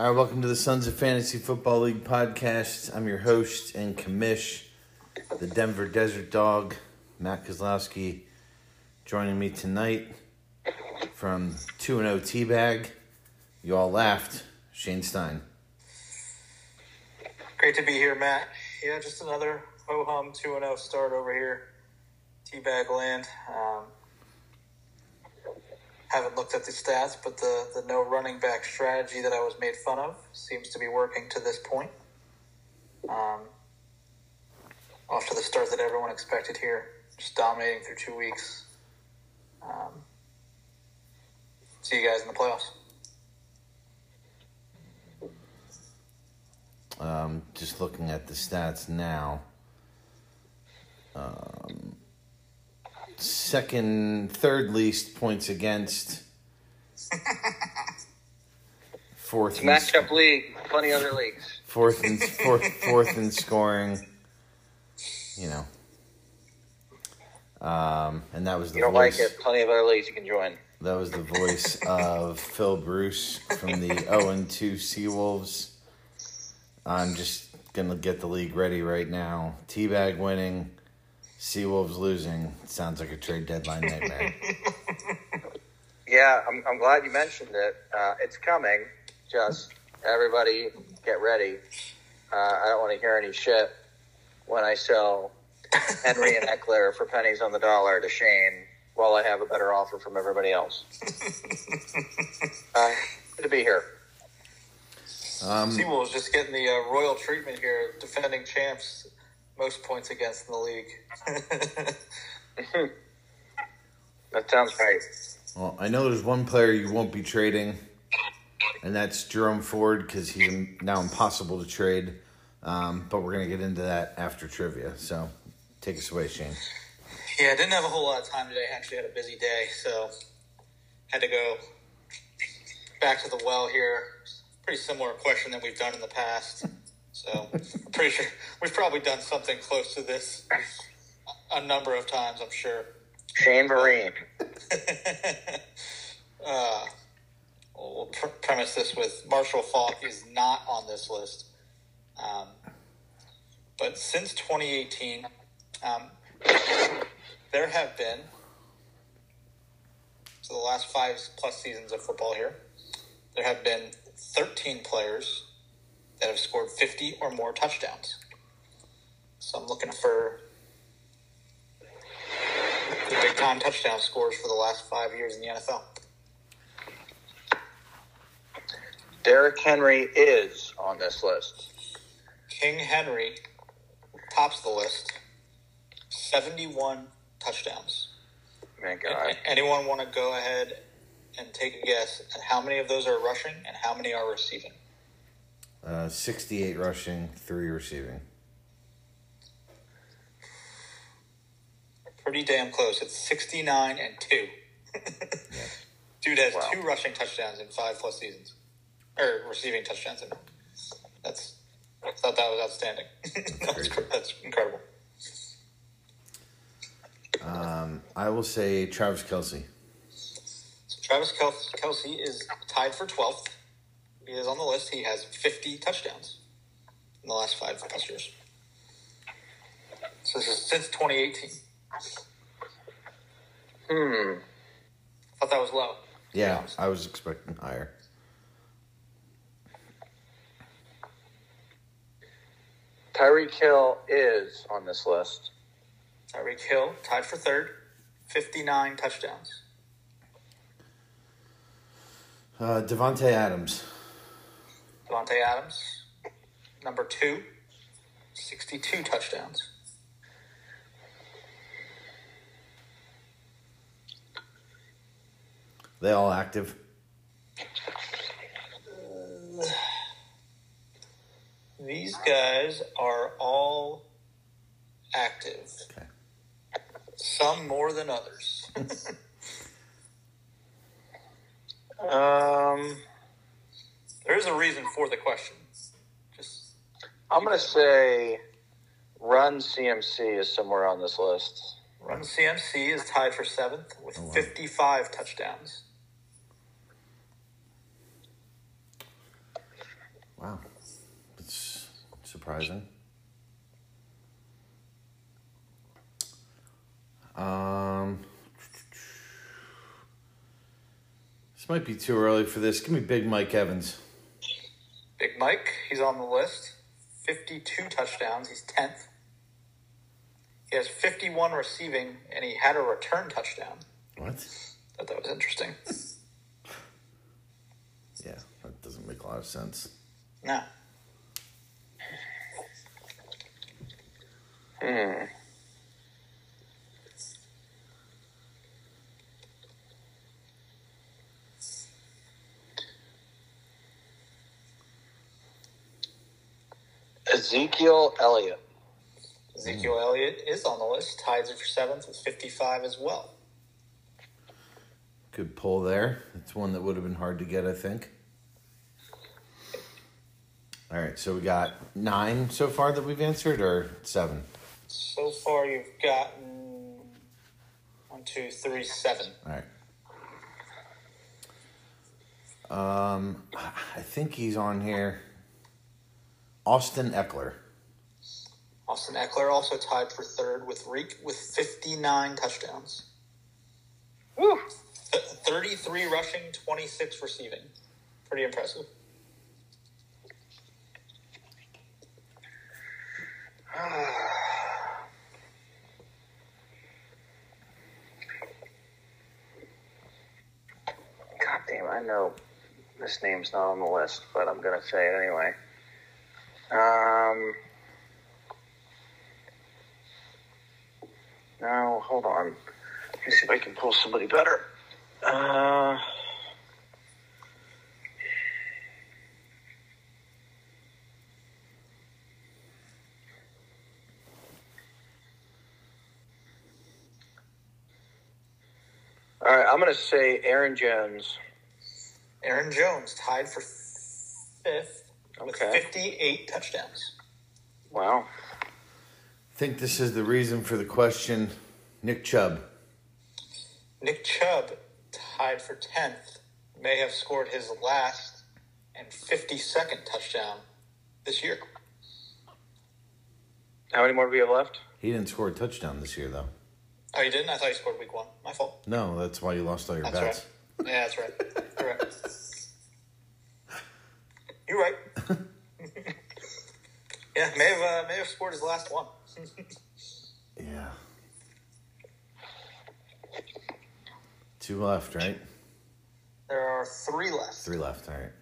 All right, welcome to the Sons of Fantasy Football League podcast. I'm your host and commish, the Denver Desert Dog, Matt Kozlowski, joining me tonight from 2 0 Teabag. You all laughed. Shane Stein. Great to be here, Matt. Yeah, just another ho hum 2 0 start over here. Teabag land. Um, haven't looked at the stats, but the, the no running back strategy that I was made fun of seems to be working to this point. Um, off to the start that everyone expected here, just dominating through two weeks. Um, see you guys in the playoffs. Um, just looking at the stats now. Um, second, third least points against. Fourth, It's a in, matchup league, plenty other leagues. fourth and fourth, fourth in scoring. You know. Um, and that was the You don't voice. like it, plenty of other leagues you can join. That was the voice of Phil Bruce from the 0 and 2 Seawolves. I'm just gonna get the league ready right now. Teabag winning, Seawolves losing. Sounds like a trade deadline nightmare. Yeah, I'm, I'm glad you mentioned it. Uh, it's coming. Just everybody get ready. Uh, I don't want to hear any shit when I sell Henry and Ekeler for pennies on the dollar to Shane while I have a better offer from everybody else. Uh, good to be here. Um, Seawolves just getting the uh, royal treatment here, defending champs, most points against in the league. That sounds right. well, I know there's one player you won't be trading, and that's Jerome Ford because he's now impossible to trade. Um, but we're gonna get into that after trivia. So take us away, Shane. yeah, I didn't have a whole lot of time today. I Actually, had a busy day, so had to go back to the well here. Pretty similar question that we've done in the past. So I'm pretty sure we've probably done something close to this a number of times. I'm sure. Shane Vereen. uh, we'll pr- premise this with Marshall Faulk is not on this list. Um, but since 2018, um, there have been, so the last five plus seasons of football here, there have been 13 players that have scored 50 or more touchdowns. So I'm looking for the big time touchdown scores for the last five years in the NFL. Derrick Henry is on this list. King Henry tops the list. 71 touchdowns. My God. Anyone want to go ahead and take a guess at how many of those are rushing and how many are receiving? Uh, 68 rushing, three receiving. Pretty damn close. It's 69 and 2. Dude has Wow. two rushing touchdowns in five plus seasons. Or receiving touchdowns. In. That's, I thought that was outstanding. that's, cr- that's incredible. Um, I will say Travis Kelce. So Travis Kel- Kelce is tied for 12th. He is on the list. He has 50 touchdowns in the last five plus years. So this is since 2018. Hmm. thought that was low. Yeah. I was expecting higher. Tyreek Hill is on this list. Tyreek Hill tied for third, 59 touchdowns. Uh, Davante Adams. Davante Adams, number two, 62 touchdowns. They all active. These guys are all active. Okay. Some more than others. Um, there is a reason for the question. Just I'm going to say Run CMC is somewhere on this list. Run CMC is tied for seventh with Oh, wow. 55 touchdowns. Wow. It's surprising. Um, this might be too early for this. Give me Big Mike Evans. Big Mike, he's on the list. 52 touchdowns. He's 10th. He has 51 receiving, and he had a return touchdown. What? Thought that was interesting. Yeah, that doesn't make a lot of sense. No. Hmm. Ezekiel Elliott. Ezekiel Elliott is on the list. Ties it for seventh with 55 as well. Good pull there. It's one that would have been hard to get, I think. All right, so we got nine so far that we've answered, or seven? So far, you've gotten one, two, three, seven. All right. Um, I think he's on here. Austin Ekeler. Austin Ekeler also tied for third with Reek with 59 touchdowns. Woo. 33 rushing, 26 receiving. Pretty impressive. God damn, I know this name's not on the list, but I'm gonna say it anyway. Um. No, hold on. Let me see if I can pull somebody better. Uh. All right, I'm gonna say Aaron Jones. Aaron Jones tied for fifth with Okay. 58 touchdowns. Wow. I think this is the reason for the question. Nick Chubb. Nick Chubb tied for 10th. May have scored his last and 52nd touchdown this year. How many more do we have left? He didn't score a touchdown this year, though. Oh, you didn't? I thought you scored week one. My fault. No, that's why you lost all your That's bets. right. Yeah, that's right. You're right. You're right. yeah, may have uh, may have scored his last one. Yeah. Two left, right? there are three left. Three left. All right.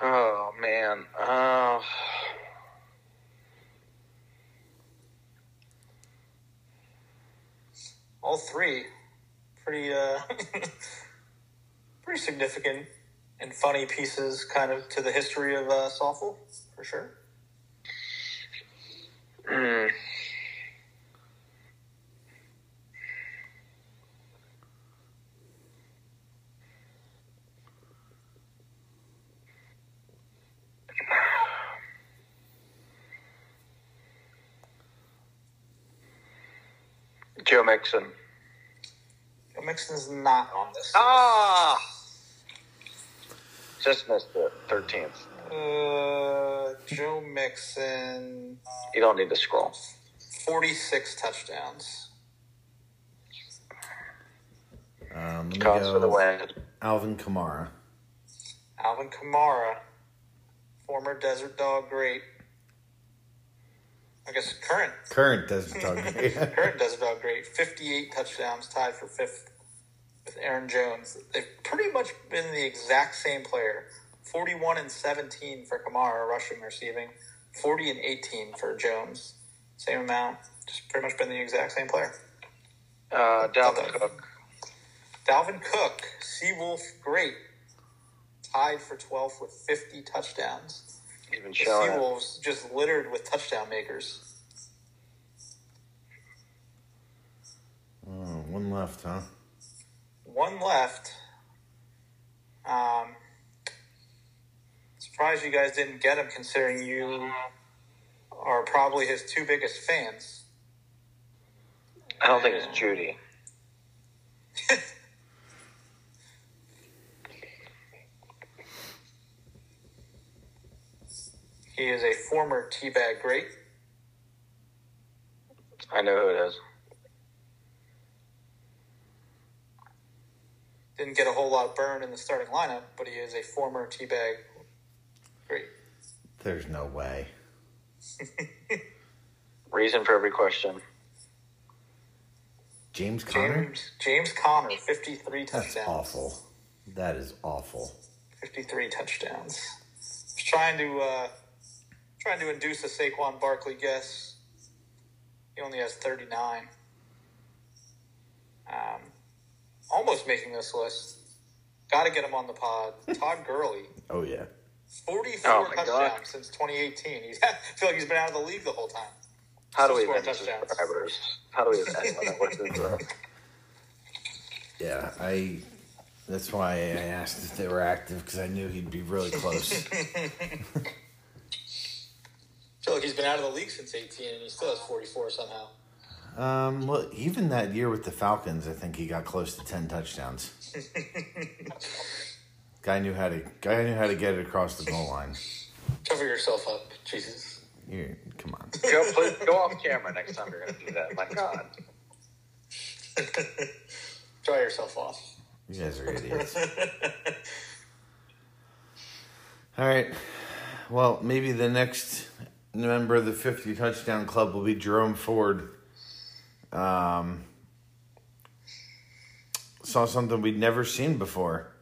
Oh man. Uh, All three, pretty uh, pretty significant and funny pieces, kind of to the history of uh, softball for sure. mm, Joe Mixon. Joe Mixon's not on this. Ah. Just missed the Thirteenth. Uh, Joe Mixon, You don't need to scroll. 46 touchdowns. Um, let me Cause for the go. win. Alvin Kamara. Alvin Kamara, former Desert Dog great. I guess current Current Desert great. current Desert Dog great. 58 touchdowns, tied for fifth with Aaron Jones. They've pretty much been the exact same player. 41 and 17 for Kamara, rushing receiving. 40 and 18 for Jones. Same amount. Just pretty much been the exact same player. Uh, Dalvin Cook. Dalvin Cook, Seawolf, great. Tied for 12th with 50 touchdowns. He's The showing. Seawolves just littered with touchdown makers. Oh, one left, huh? One left. Um, surprised you guys didn't get him, considering you are probably his two biggest fans. I don't think it's Judy. He is a former teabag great. I know who it is. Didn't get a whole lot of burn in the starting lineup, but he is a former teabag great. There's no way. Reason for every question. James Conner? James James Conner, fifty three That's touchdowns. awful. That is awful. Fifty three touchdowns. I Was trying to uh, trying to induce a Saquon Barkley guess. He only has thirty nine. Um, almost making this list. Got to get him on the pod. Todd Gurley, Oh yeah. forty four Oh, my touchdowns God. since twenty eighteen. He's I feel like he's been out of the league the whole time. How do we Score win touchdowns. subscribers? How do we win? What's Yeah, I. That's why I asked if they were active because I knew he'd be really close. I feel like he's been out of the league since eighteen, and he still has forty four somehow. um, well, even that year with the Falcons, I think he got close to ten touchdowns. guy knew how to. Guy knew how to get it across the goal line. Cover yourself up, Jesus. You come on. go, please, go off camera next time you're going to do that. My God. Dry yourself off. You guys are idiots. All right. Well, maybe the next member of the 50 touchdown club will be Jerome Ford. Um, saw something we'd never seen before.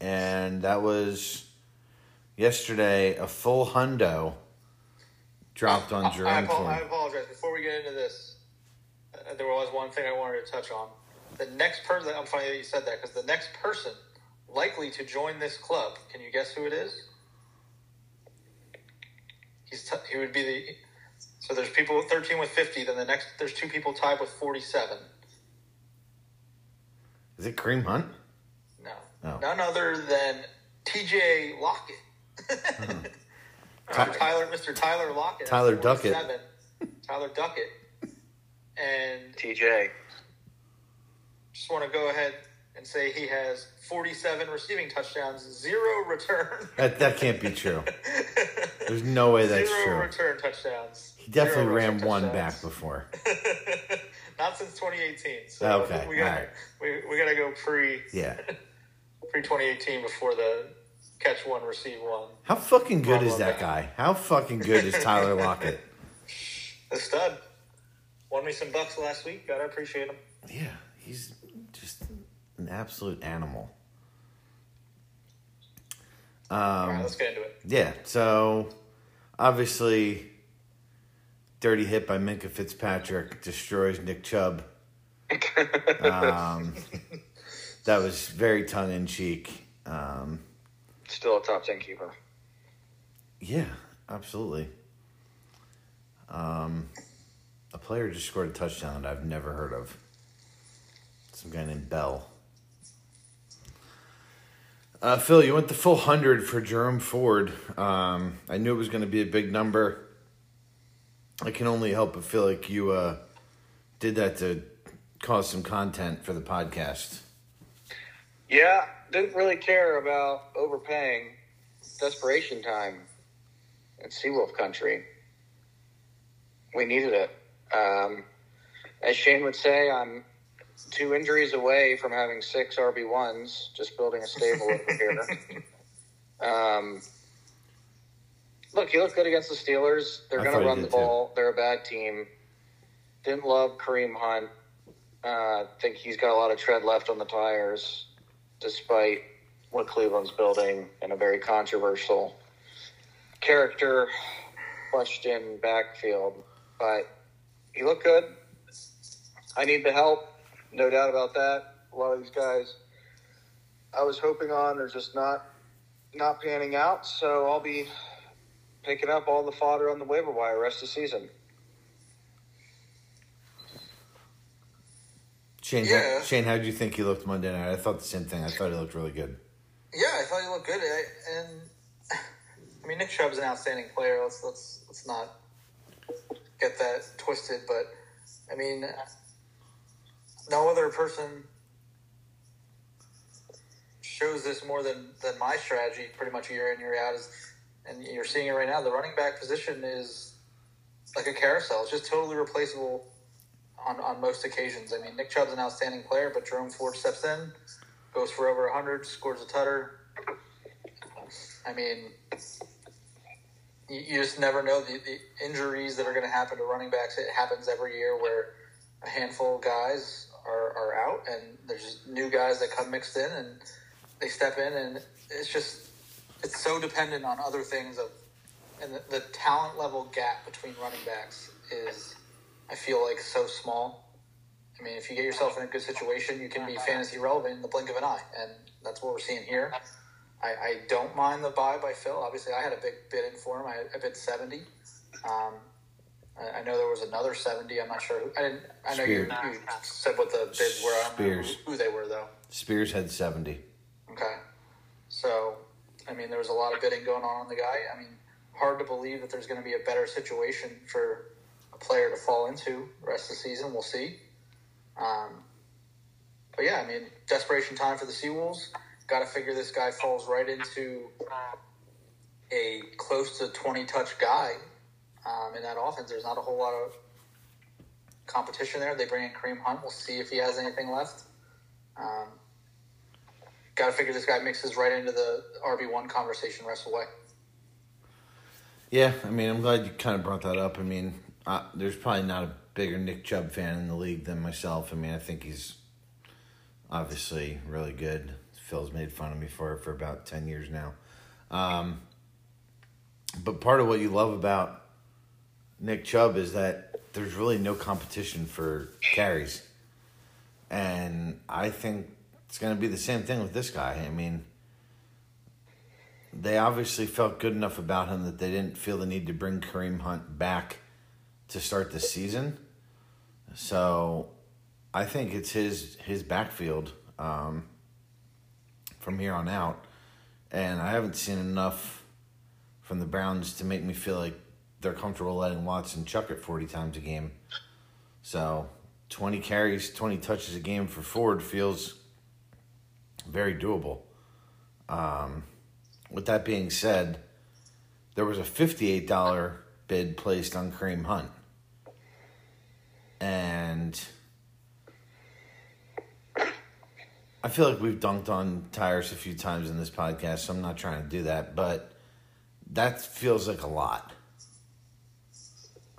And that was yesterday a full hundo dropped on I, I, Jerome I apologize. Before we get into this, uh, there was one thing I wanted to touch on. The next person, I'm funny that you said that because the next person likely to join this club, can you guess who it is? He's t- he would be the. So there's people with 13 with 50. Then the next there's two people tied with 47. Is it Kareem Hunt? No, Oh. none other than T.J. Lockett. Hmm. Ty- Tyler, Mr. Tyler Lockett. Tyler Duckett. Tyler Duckett. And TJ. just want to go ahead and say he has 47 receiving touchdowns, zero return. That, that can't be true. There's no way that's zero true. return touchdowns. He definitely ran one touchdowns. back before. Not since 2018. So Okay, we got alright. we, we got to go pre Yeah. pre 2018 before the catch one, receive one. How fucking good is that that. guy? How fucking good is Tyler Lockett? The stud won me some bucks last week. Gotta appreciate him. Yeah, he's just an absolute animal. Um, right, let's get into it. yeah, so obviously, dirty hit by Minkah Fitzpatrick destroys Nick Chubb. Um, that was very tongue in cheek. Um, Still a top 10 keeper. Yeah, absolutely. Um, a player just scored a touchdown that I've never heard of. Some guy named Bell. Uh, Phil, you went the full hundred for Jerome Ford. Um, I knew it was going to be a big number. I can only help but feel like you uh, did that to cause some content for the podcast. Yeah, didn't really care about overpaying. Desperation time in Seawolf country. We needed it. Um, as Shane would say, I'm two injuries away from having six RB1s, just building a stable over here. Um, look, he looked good against the Steelers. They're going to run did the too. ball. They're a bad team. Didn't love Kareem Hunt. Uh, I think he's got a lot of tread left on the tires, despite what Cleveland's building and a very controversial character question backfield. But he looked good. I need the help, no doubt about that. A lot of these guys I was hoping on are just not not panning out, so I'll be picking up all the fodder on the waiver wire rest of the season. Shane, Yeah. Shane, how did you think he looked Monday night? I thought the same thing. I thought he looked really good. Yeah, I thought he looked good. I, and I mean, Nick Chubb's an outstanding player. Let's let's let's not get that twisted. But I mean, no other person shows this more than than my strategy, pretty much year in year out. Is and you're seeing it right now. The running back position is like a carousel. It's just totally replaceable on, on most occasions. I mean, Nick Chubb's an outstanding player, but Jerome Ford steps in, goes for over 100, scores a tutter. I mean, you, you just never know the, the injuries that are going to happen to running backs. It happens every year where a handful of guys are, are out, and there's new guys that come mixed in, and they step in, and it's just it's so dependent on other things of and the, the talent level gap between running backs is I feel like so small. I mean, if you get yourself in a good situation, you can be fantasy relevant in the blink of an eye, and that's what we're seeing here. I, I don't mind the buy by Phil. Obviously, I had a big bid in for him. I, I bid seventy. Um, I, I know there was another seventy. I'm not sure. Who, I didn't. I know you, Spears. you said what the bids were. I don't know Spears. who, who they were though. Spears had 70. Okay. So, I mean, there was a lot of bidding going on on the guy. I mean, hard to believe that there's going to be a better situation for a player to fall into the rest of the season. We'll see. Um, but yeah, I mean, desperation time for the Seawolves. Got to figure this guy falls right into a close to 20 touch guy um, in that offense. There's not a whole lot of competition there. They bring in Kareem Hunt. We'll see if he has anything left. Um, got to figure this guy mixes right into the RB one conversation rest away. Yeah, I mean, I'm glad you kind of brought that up. I mean, uh, there's probably not a bigger Nick Chubb fan in the league than myself. I mean, I think he's obviously really good. Phil's made fun of me for it for about 10 years now. Um, but part of what you love about Nick Chubb is that there's really no competition for carries. And I think it's going to be the same thing with this guy. I mean, they obviously felt good enough about him that they didn't feel the need to bring Kareem Hunt back to start the season. So I think it's his his backfield um, from here on out, and I haven't seen enough from the Browns to make me feel like they're comfortable letting Watson chuck it forty times a game. So twenty carries, twenty touches a game for Ford feels very doable. Um, with that being said, there was a fifty-eight dollar bid placed on Kareem Hunt, and I feel like we've dunked on tires a few times in this podcast, so I'm not trying to do that, but that feels like a lot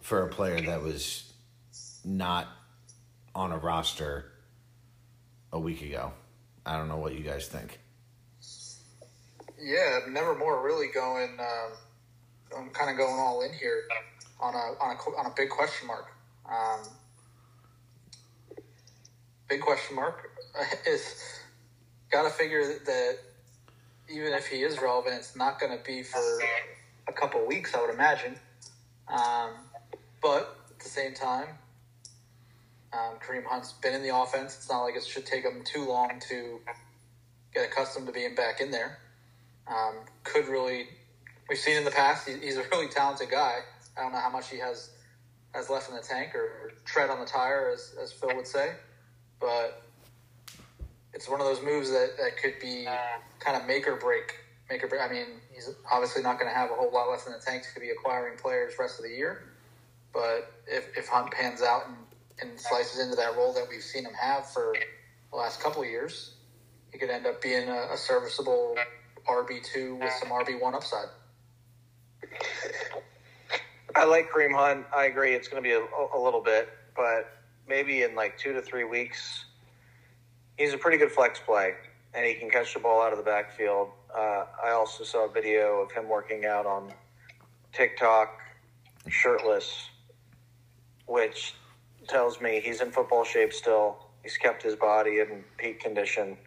for a player that was not on a roster a week ago. I don't know what you guys think. Yeah, Nevermore really going, um, I'm kind of going all in here on a on a on a big question mark. Um, big question mark is got to figure that even if he is relevant, it's not going to be for a couple weeks, I would imagine. Um, but at the same time, um, Kareem Hunt's been in the offense. It's not like it should take him too long to get accustomed to being back in there. Um, could really, we've seen in the past, he, he's a really talented guy. I don't know how much he has has left in the tank or, or tread on the tire, as, as Phil would say, but it's one of those moves that, that could be kind of make or break. Make or break. I mean, he's obviously not going to have a whole lot left in the tank to be acquiring players rest of the year. But if, if Hunt pans out and, and slices into that role that we've seen him have for the last couple of years, he could end up being a, a serviceable RB two with some RB one upside. I like Kareem Hunt. I agree it's going to be a, a little bit, but maybe in like two to three weeks, he's a pretty good flex play, and he can catch the ball out of the backfield. Uh, I also saw a video of him working out on TikTok, shirtless, which tells me he's in football shape still. He's kept his body in peak condition.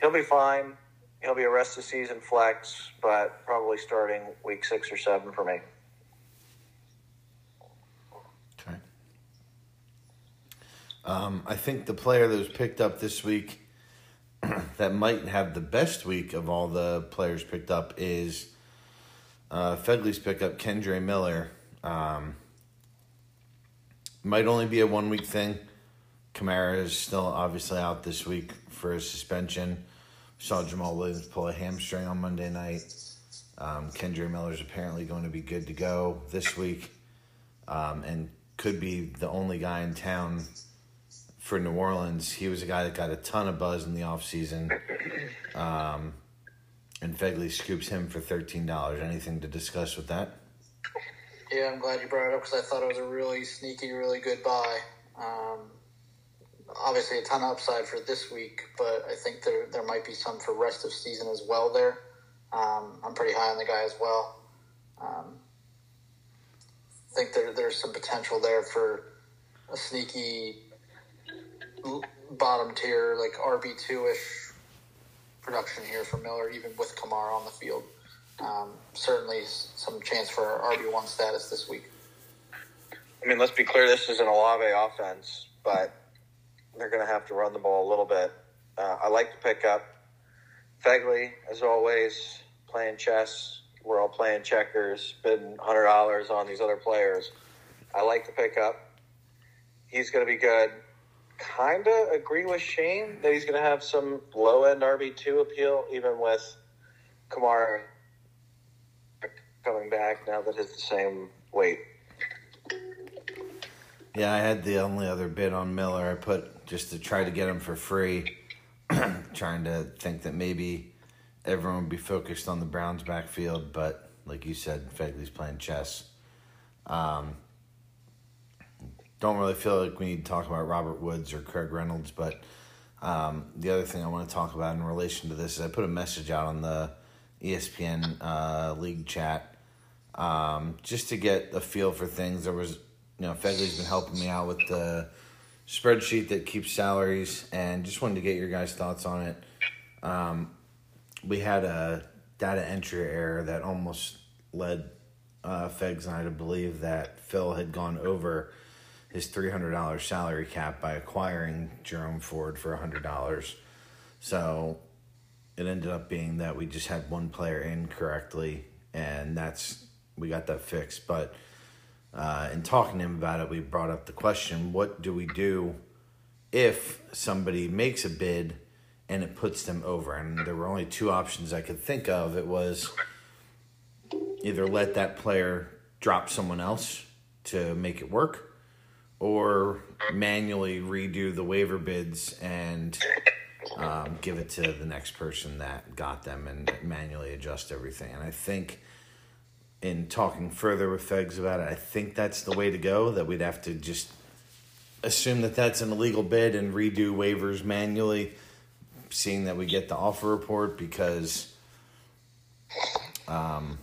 He'll be fine. He'll be a rest of season flex, but probably starting week six or seven for me. Okay. Um, I think the player that was picked up this week that might have the best week of all the players picked up is uh, Fegley's pickup, Kendre Miller. Um, might only be a one week thing. Kamara is still obviously out this week for his suspension. Saw Jamaal Williams pull a hamstring on Monday night. Um, Kendre Miller is apparently going to be good to go this week, um, and could be the only guy in town for New Orleans. He was a guy that got a ton of buzz in the offseason. Um, and Fegley scoops him for thirteen dollars. Anything to discuss with that? Yeah, I'm glad you brought it up because I thought it was a really sneaky, really good buy. Um, obviously, a ton of upside for this week, but I think there there might be some for rest of season as well. There, um, I'm pretty high on the guy as well. Um, I think there there's some potential there for a sneaky bottom tier, like RB two ish production here for Miller, even with Kamara on the field. Um, certainly, some chance for RB one status this week. I mean, let's be clear. This is an Olave offense, but they're going to have to run the ball a little bit. Uh, I like to pick up Fegley, as always, playing chess. We're all playing checkers, bidding hundred dollars on these other players. I like to pick up. He's going to be good. Kind of agree with Shane that he's going to have some low end RB two appeal, even with Kamara coming back now that it's the same weight. Yeah, I had the only other bid on Miller. I put just to try to get him for free, trying to think that maybe everyone would be focused on the Browns' backfield, but like you said, Fegley's playing chess. Um, don't really feel like we need to talk about Robert Woods or Craig Reynolds, but um, the other thing I want to talk about in relation to this is I put a message out on the ESPN uh, league chat um, just to get a feel for things. There was you know, Fegley's been helping me out with the spreadsheet that keeps salaries, and just wanted to get your guys' thoughts on it. Um, we had a data entry error that almost led uh, Fegs and I to believe that Phil had gone over his three hundred dollars salary cap by acquiring Jerome Ford for hundred dollars. So it ended up being that we just had one player incorrectly, and that's we got that fixed, but uh, in talking to him about it, we brought up the question what do we do if somebody makes a bid and it puts them over? And there were only two options I could think of. It was either let that player drop someone else to make it work or manually redo the waiver bids and um, give it to the next person that got them and manually adjust everything. And I think in talking further with Fegs about it, I think that's the way to go. That we'd have to just assume that that's an illegal bid and redo waivers manually, seeing that we get the offer report because um,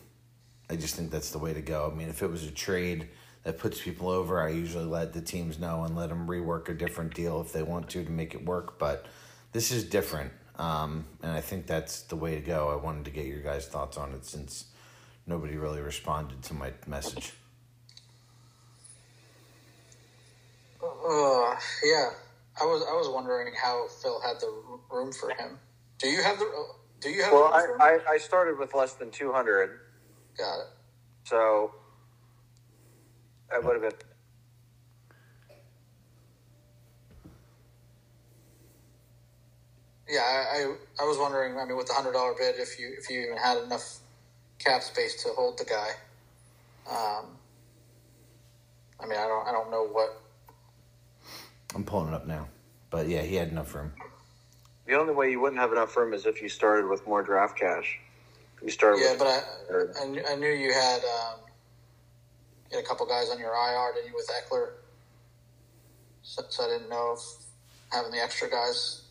I just think that's the way to go. I mean, if it was a trade that puts people over, I usually let the teams know and let them rework a different deal if they want to to make it work. But this is different, um, and I think that's the way to go. I wanted to get your guys' thoughts on it since nobody really responded to my message. Uh, yeah, I was I was wondering how Phil had the room for him. Do you have the Do you have? Well, I, I, I started with less than two hundred. Got it. So that would have been. Yeah, I, I, I was wondering. I mean, with the hundred dollar bid, if you if you even had enough cap space to hold the guy. Um, I mean, I don't, I don't know what. I'm pulling it up now, but yeah, he had enough room. The only way you wouldn't have enough room is if you started with more draft cash. You started. Yeah, but I, I, I, knew you had, um, you had a couple guys on your IR, didn't you, with Ekeler? So, so I didn't know if having the extra guys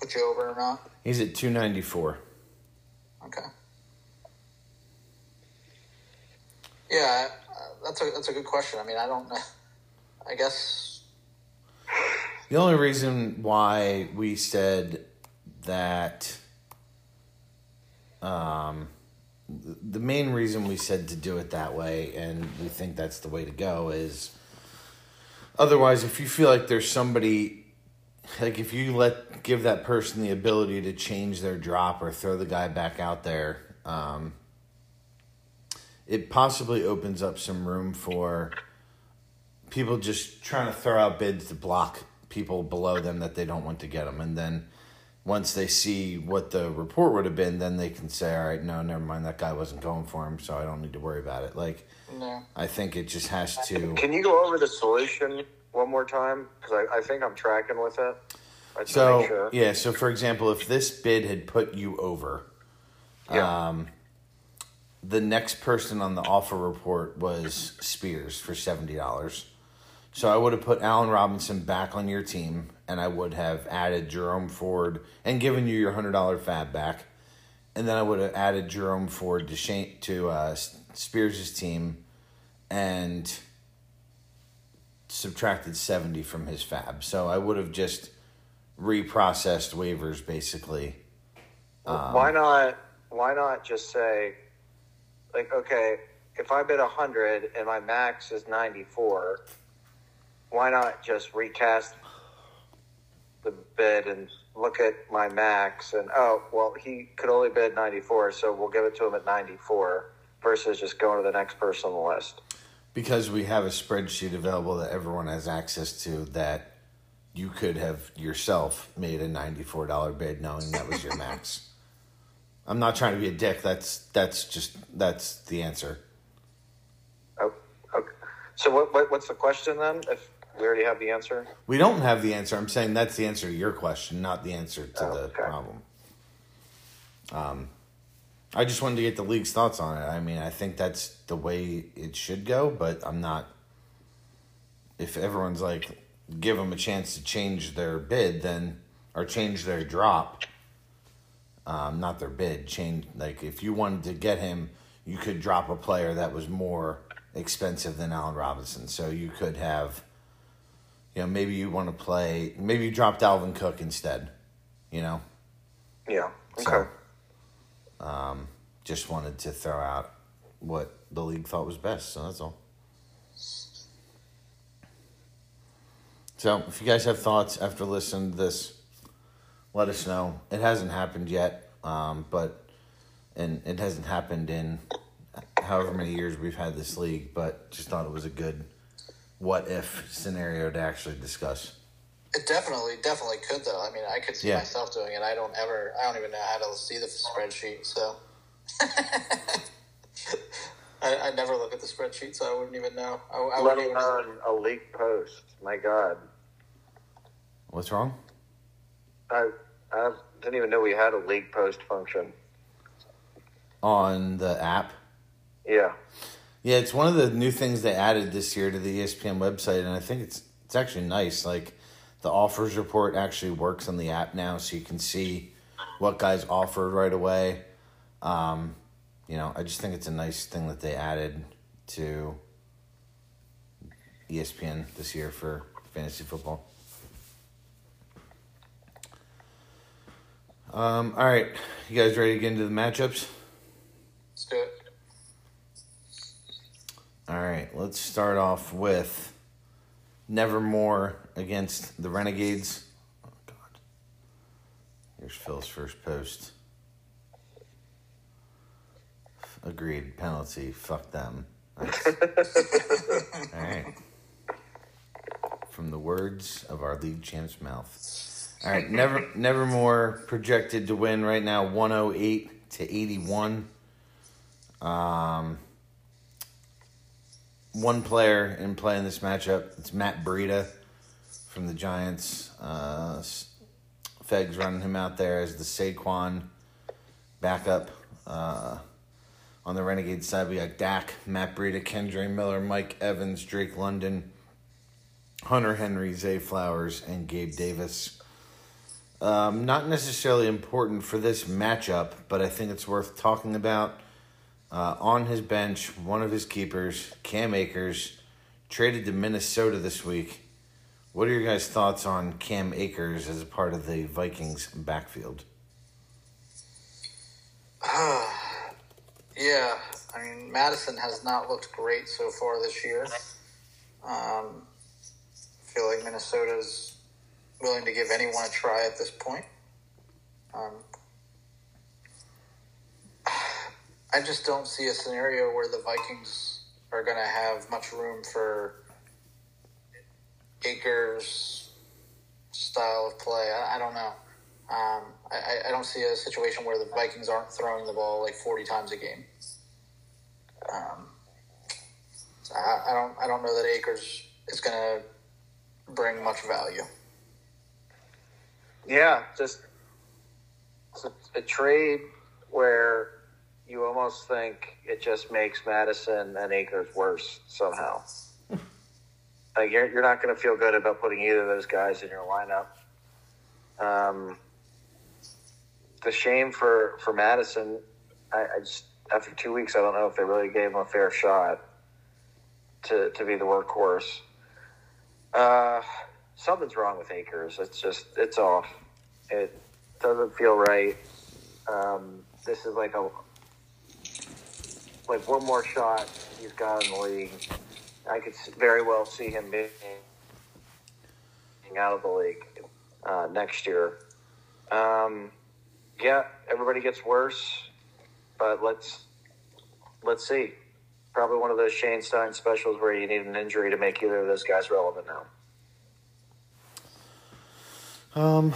put you over or not. He's at 294. Okay. Yeah, that's a that's a good question. I mean, I don't know. I guess the only reason why we said that, um, the main reason we said to do it that way, and we think that's the way to go, is otherwise, if you feel like there's somebody, like if you let give that person the ability to change their drop or throw the guy back out there. Um, it possibly opens up some room for people just trying to throw out bids to block people below them that they don't want to get them. And then once they see what the report would have been, then they can say, all right, no, never mind, that guy wasn't going for him, so I don't need to worry about it. Like, No. I think it just has to. Can you go over the solution one more time? Because I, I think I'm tracking with it. I just wanna So sure. yeah, so for example, if this bid had put you over, Yeah. um, the next person on the offer report was Spears for seventy dollars. So I would have put Allen Robinson back on your team, and I would have added Jerome Ford and given you your hundred dollar fab back, and then I would have added Jerome Ford to Shane to uh, Spears' team, and subtracted seventy from his fab. So I would have just reprocessed waivers basically. Um, why not? Why not just say, like, okay, if I bid hundred and my max is ninety four, why not just recast the bid and look at my max and oh well he could only bid ninety four, so we'll give it to him at ninety four versus just going to the next person on the list. Because we have a spreadsheet available that everyone has access to that you could have yourself made a ninety-four dollar bid knowing that was your max. I'm not trying to be a dick. That's that's just that's the answer. Oh, okay. So what, what what's the question then? If we already have the answer. We don't have the answer. I'm saying that's the answer to your question, not the answer to Oh, the okay. problem. Um, I just wanted to get the league's thoughts on it. I mean, I think that's the way it should go, but I'm not. If everyone's like, give them a chance to change their bid, then or change their drop, um, not their bid. Change like if you wanted to get him, you could drop a player that was more expensive than Allen Robinson. So you could have you know, maybe you want to play, maybe you drop Dalvin Cook instead, you know? Yeah. Okay. So, um, just wanted to throw out what the league thought was best, so that's all. So, if you guys have thoughts after listening to this, let us know. It hasn't happened yet, um, but, and it hasn't happened in however many years we've had this league, but just thought it was a good what if scenario to actually discuss. It definitely, definitely could though. I mean, I could see Yeah. myself doing it. I don't ever, I don't even know how to see the spreadsheet. So I, I never look at the spreadsheet, so I wouldn't even know. I, I Let wouldn't even. alone a leak post. My God, What's wrong? I I didn't even know we had a leak post function. On the app? Yeah. Yeah, it's one of the new things they added this year to the ESPN website, and I think it's it's actually nice. Like the offers report actually works on the app now, so you can see what guys offered right away. Um, you know, I just think it's a nice thing that they added to ESPN this year for fantasy football. Um, all right, you guys ready to get into the matchups? Let's do it. All right, let's start off with Nevermore against the Renegades. Oh, God. Here's Phil's first post. Agreed. Penalty. Fuck them. Nice. All right. From the words of our league champ's mouth. All right, Never Nevermore projected to win right now 108 to 81. Um one player in play in this matchup. It's Matt Breida from the Giants. Uh, Fegs running him out there as the Saquon backup. Uh, on the Renegade side, we got Dak, Matt Breida, Kendre Miller, Mike Evans, Drake London, Hunter Henry, Zay Flowers, and Gabe Davis. Um, not necessarily important for this matchup, but I think it's worth talking about. Uh, on his bench, one of his keepers, Cam Akers, traded to Minnesota this week. What are your guys' thoughts on Cam Akers as a part of the Vikings backfield? Yeah, I mean Mattison has not looked great so far this year. Um, I feel like Minnesota's willing to give anyone a try at this point. Um, I just don't see a scenario where the Vikings are going to have much room for Akers' style of play. I, I don't know. Um, I, I don't see a situation where the Vikings aren't throwing the ball like 40 times a game. Um, I, I don't I don't know that Akers is going to bring much value. Yeah, just a, a trade where you almost think it just makes Mattison and Akers worse somehow. like you're, you're not going to feel good about putting either of those guys in your lineup. Um, the shame for for Mattison. I, I just after two weeks, I don't know if they really gave him a fair shot to to be the workhorse. Uh, something's wrong with Akers. It's just it's off. It doesn't feel right. Um, this is like a like one more shot he's got in the league. I could very well see him being out of the league uh, next year. Um, yeah, everybody gets worse, but let's let's see. Probably one of those Shane Stein specials where you need an injury to make either of those guys relevant now. Um,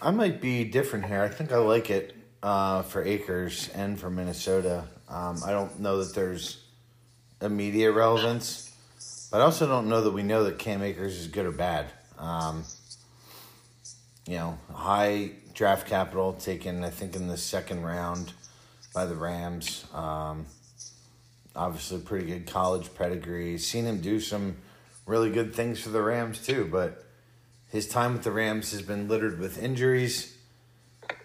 I might be different here. I think I like it uh, for Akers and for Minnesota. Um, I don't know that there's immediate relevance, but I also don't know that we know that Cam Akers is good or bad. Um, you know, high draft capital taken, I think, in the second round by the Rams. Um, obviously, pretty good college pedigree. Seen him do some really good things for the Rams, too, but his time with the Rams has been littered with injuries,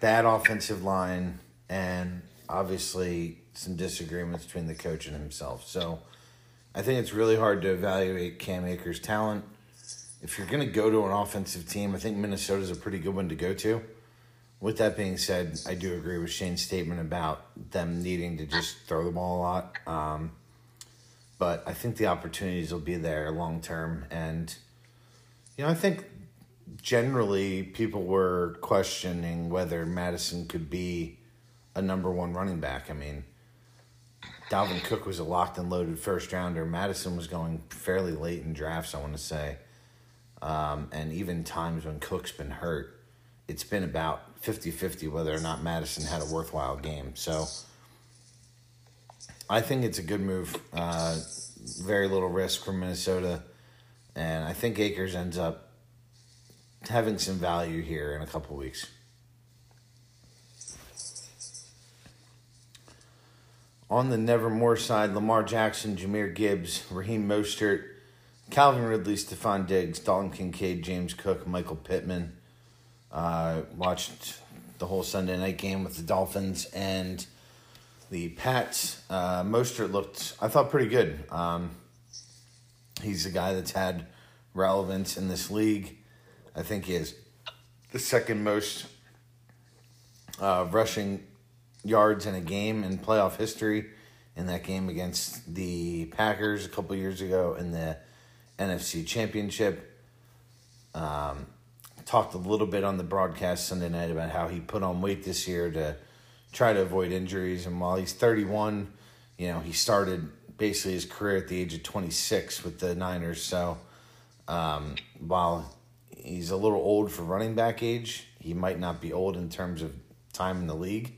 bad offensive line, and obviously some disagreements between the coach and himself. So I think it's really hard to evaluate Cam Akers' talent. If you're going to go to an offensive team, I think Minnesota's a pretty good one to go to. With that being said, I do agree with Shane's statement about them needing to just throw the ball a lot. Um, but I think the opportunities will be there long term. And, you know, I think generally people were questioning whether Mattison could be a number one running back. I mean, Dalvin Cook was a locked and loaded first rounder. Mattison was going fairly late in drafts, I want to say. Um, and even times when Cook's been hurt, it's been about 50 50 whether or not Mattison had a worthwhile game. So I think it's a good move. Uh, very little risk for Minnesota. And I think Akers ends up having some value here in a couple weeks. On the Nevermore side, Lamar Jackson, Jahmyr Gibbs, Raheem Mostert, Calvin Ridley, Stefon Diggs, Dalton Kincaid, James Cook, Michael Pittman. Uh, watched the whole Sunday night game with the Dolphins and the Pats. Uh, Mostert looked, I thought, pretty good. Um, he's a guy that's had relevance in this league. I think he has the second most uh, rushing yards in a game in playoff history in that game against the Packers a couple years ago in the NFC Championship. Um, talked a little bit on the broadcast Sunday night about how he put on weight this year to try to avoid injuries. And while he's 31, you know, he started basically his career at the age of 26 with the Niners. So um, while he's a little old for running back age, he might not be old in terms of time in the league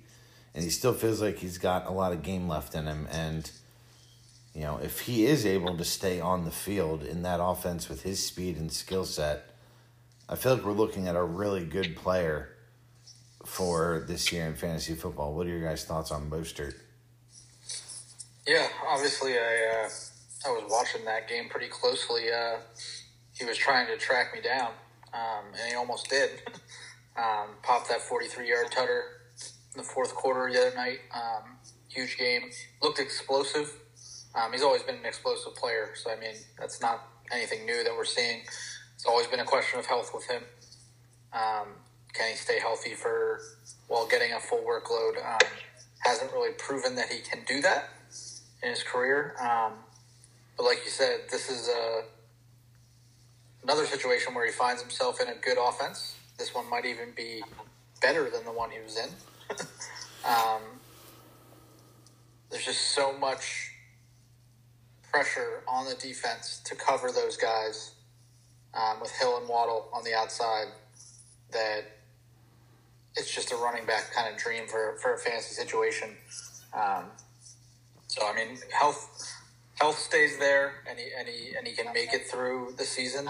and he still feels like he's got a lot of game left in him. And you know, if he is able to stay on the field in that offense with his speed and skill set, I feel like we're looking at a really good player for this year in fantasy football. What are your guys' thoughts on Mostert? Yeah, obviously, I uh, I was watching that game pretty closely. Uh, he was trying to track me down, um, and he almost did. um, popped that forty three yard tutter in the fourth quarter the other night. Um, huge game. Looked explosive. Um, he's always been an explosive player, so I mean that's not anything new that we're seeing. It's always been a question of health with him. Um, can he stay healthy for while getting a full workload? Um, hasn't really proven that he can do that in his career. But like you said, this is a, another situation where he finds himself in a good offense. This one might even be better than the one he was in. um, there's just so much pressure on the defense to cover those guys um, with Hill and Waddle on the outside that it's just a running back kind of dream for, for a fantasy situation. Um, so I mean, health health stays there, and he and he and he can make it through the season.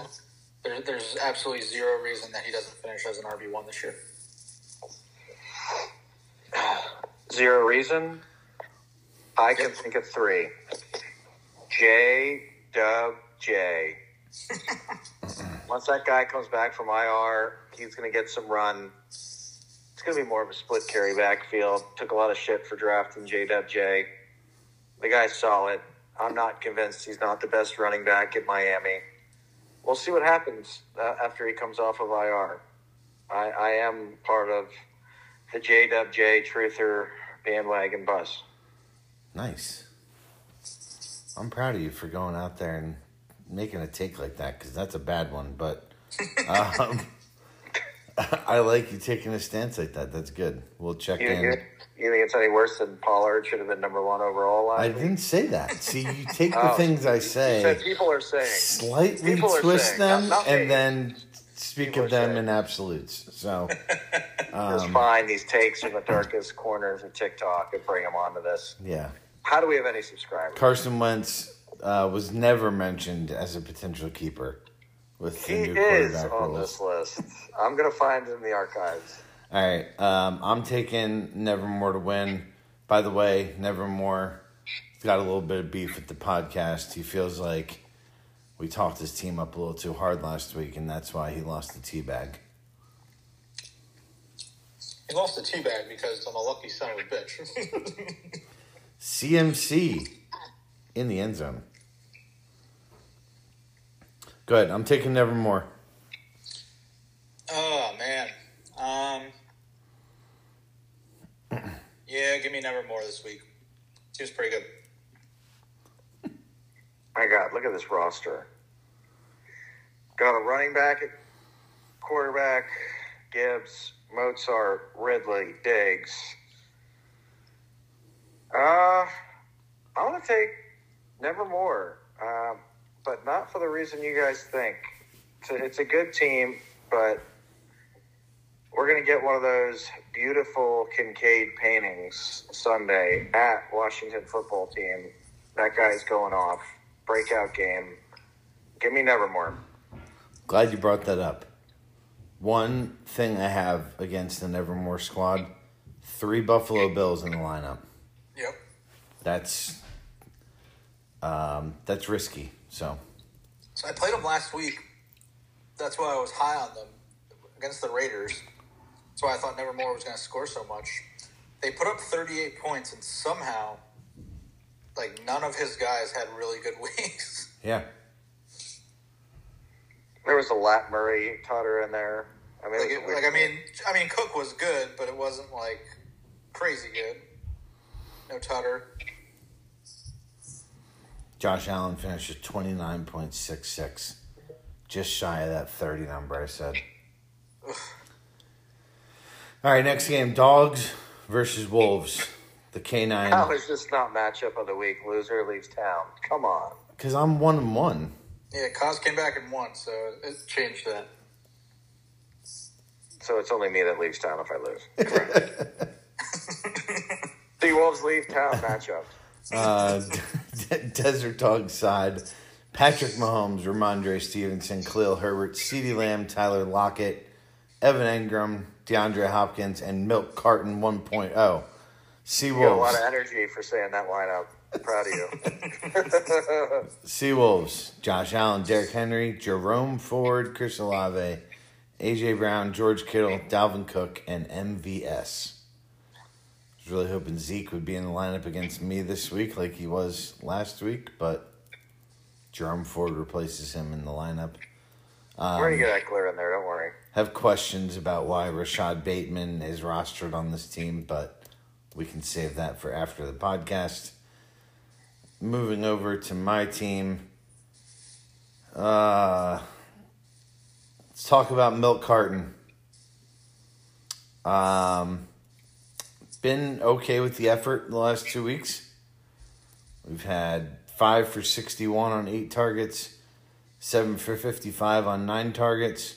There, there's absolutely zero reason that he doesn't finish as an RB one this year. Zero reason. I can think of three. J Dub J. Once that guy comes back from IR, he's going to get some run. It's going to be more of a split carry backfield. Took a lot of shit for drafting J Dub J. The guy's solid. I'm not convinced he's not the best running back at Miami. We'll see what happens uh, after he comes off of IR. I, I am part of the JWJ Truther bandwagon bus. Nice. I'm proud of you for going out there and making a take like that because that's a bad one. But um, I like you taking a stance like that. That's good. We'll check You, in. you, you think it's any worse than Pollard should have been number one overall I week? didn't say that. See, you take the Oh, things I say, people are saying. slightly People twist saying, them, and then speak People of them saying. in absolutes. So, It's um, fine. These takes from the darkest corners of TikTok and bring them onto this. yeah. How do we have any subscribers? Carson Wentz uh, was never mentioned as a potential keeper with the He new is on rules. this list. I'm going to find in the archives. All right, um, I'm taking Nevermore to win. By the way, Nevermore has got a little bit of beef with the podcast. He feels like we talked his team up a little too hard last week, and that's why he lost the tea bag. He lost the tea bag because I'm a lucky son of a bitch. CMC in the end zone. Good. I'm taking Nevermore. oh man. Um. Yeah, give me Nevermore this week. Seems pretty good. My God, look at this roster. Got a running back quarterback, Gibbs, Mostert, Ridley, Diggs. Uh, I want to take Nevermore, uh, but not for the reason you guys think. It's a, it's a good team, but we're going to get one of those beautiful Kincaid paintings Sunday at Washington football team. That guy's going off. Breakout game. Give me Nevermore. Glad you brought that up. One thing I have against the Nevermore squad three Buffalo Bills in the lineup. Yep. That's um, that's risky. So So I played them last week. That's why I was high on them against the Raiders. That's why I thought Nevermore was going to score so much. They put up 38 points, and somehow, like none of his guys had really good weeks. yeah, There was a Lat Murray Totter in there. I mean, like, it was it, a like I mean, I mean, Cook was good, but it wasn't like crazy good. No Tutter. Josh Allen finished at twenty nine point six six, just shy of that thirty number I said. All right, next game: Dogs versus Wolves. The canine. How is this not matchup of the week? Loser leaves town. Come on. Because I'm one and one. Yeah, Cos came back and won, so it changed that. So it's only me that leaves town if I lose. the Wolves leave town matchup. uh, Desert Dog side, Patrick Mahomes, Rhamondre Stevenson, Khalil Herbert, CeeDee Lamb, Tyler Lockett, Evan Engram, DeAndre Hopkins, and Milk Carton 1.0. You got a lot Seawolves. of energy for saying that lineup. Proud of you. Seawolves. Josh Allen, Derrick Henry, Jerome Ford, Chris Olave, AJ Brown, George Kittle, Dalvin Cook, and MVS. I was really hoping Zeke would be in the lineup against me this week like he was last week, but Jerome Ford replaces him in the lineup. We're going to get um, that clear in there. Don't worry. Have questions about why Rashod Bateman is rostered on this team, but we can save that for after the podcast. Moving over to my team. Uh, let's talk about Milk Carton. Um, been okay with the effort the last two weeks. We've had five for 61 on eight targets, seven for 55 on nine targets.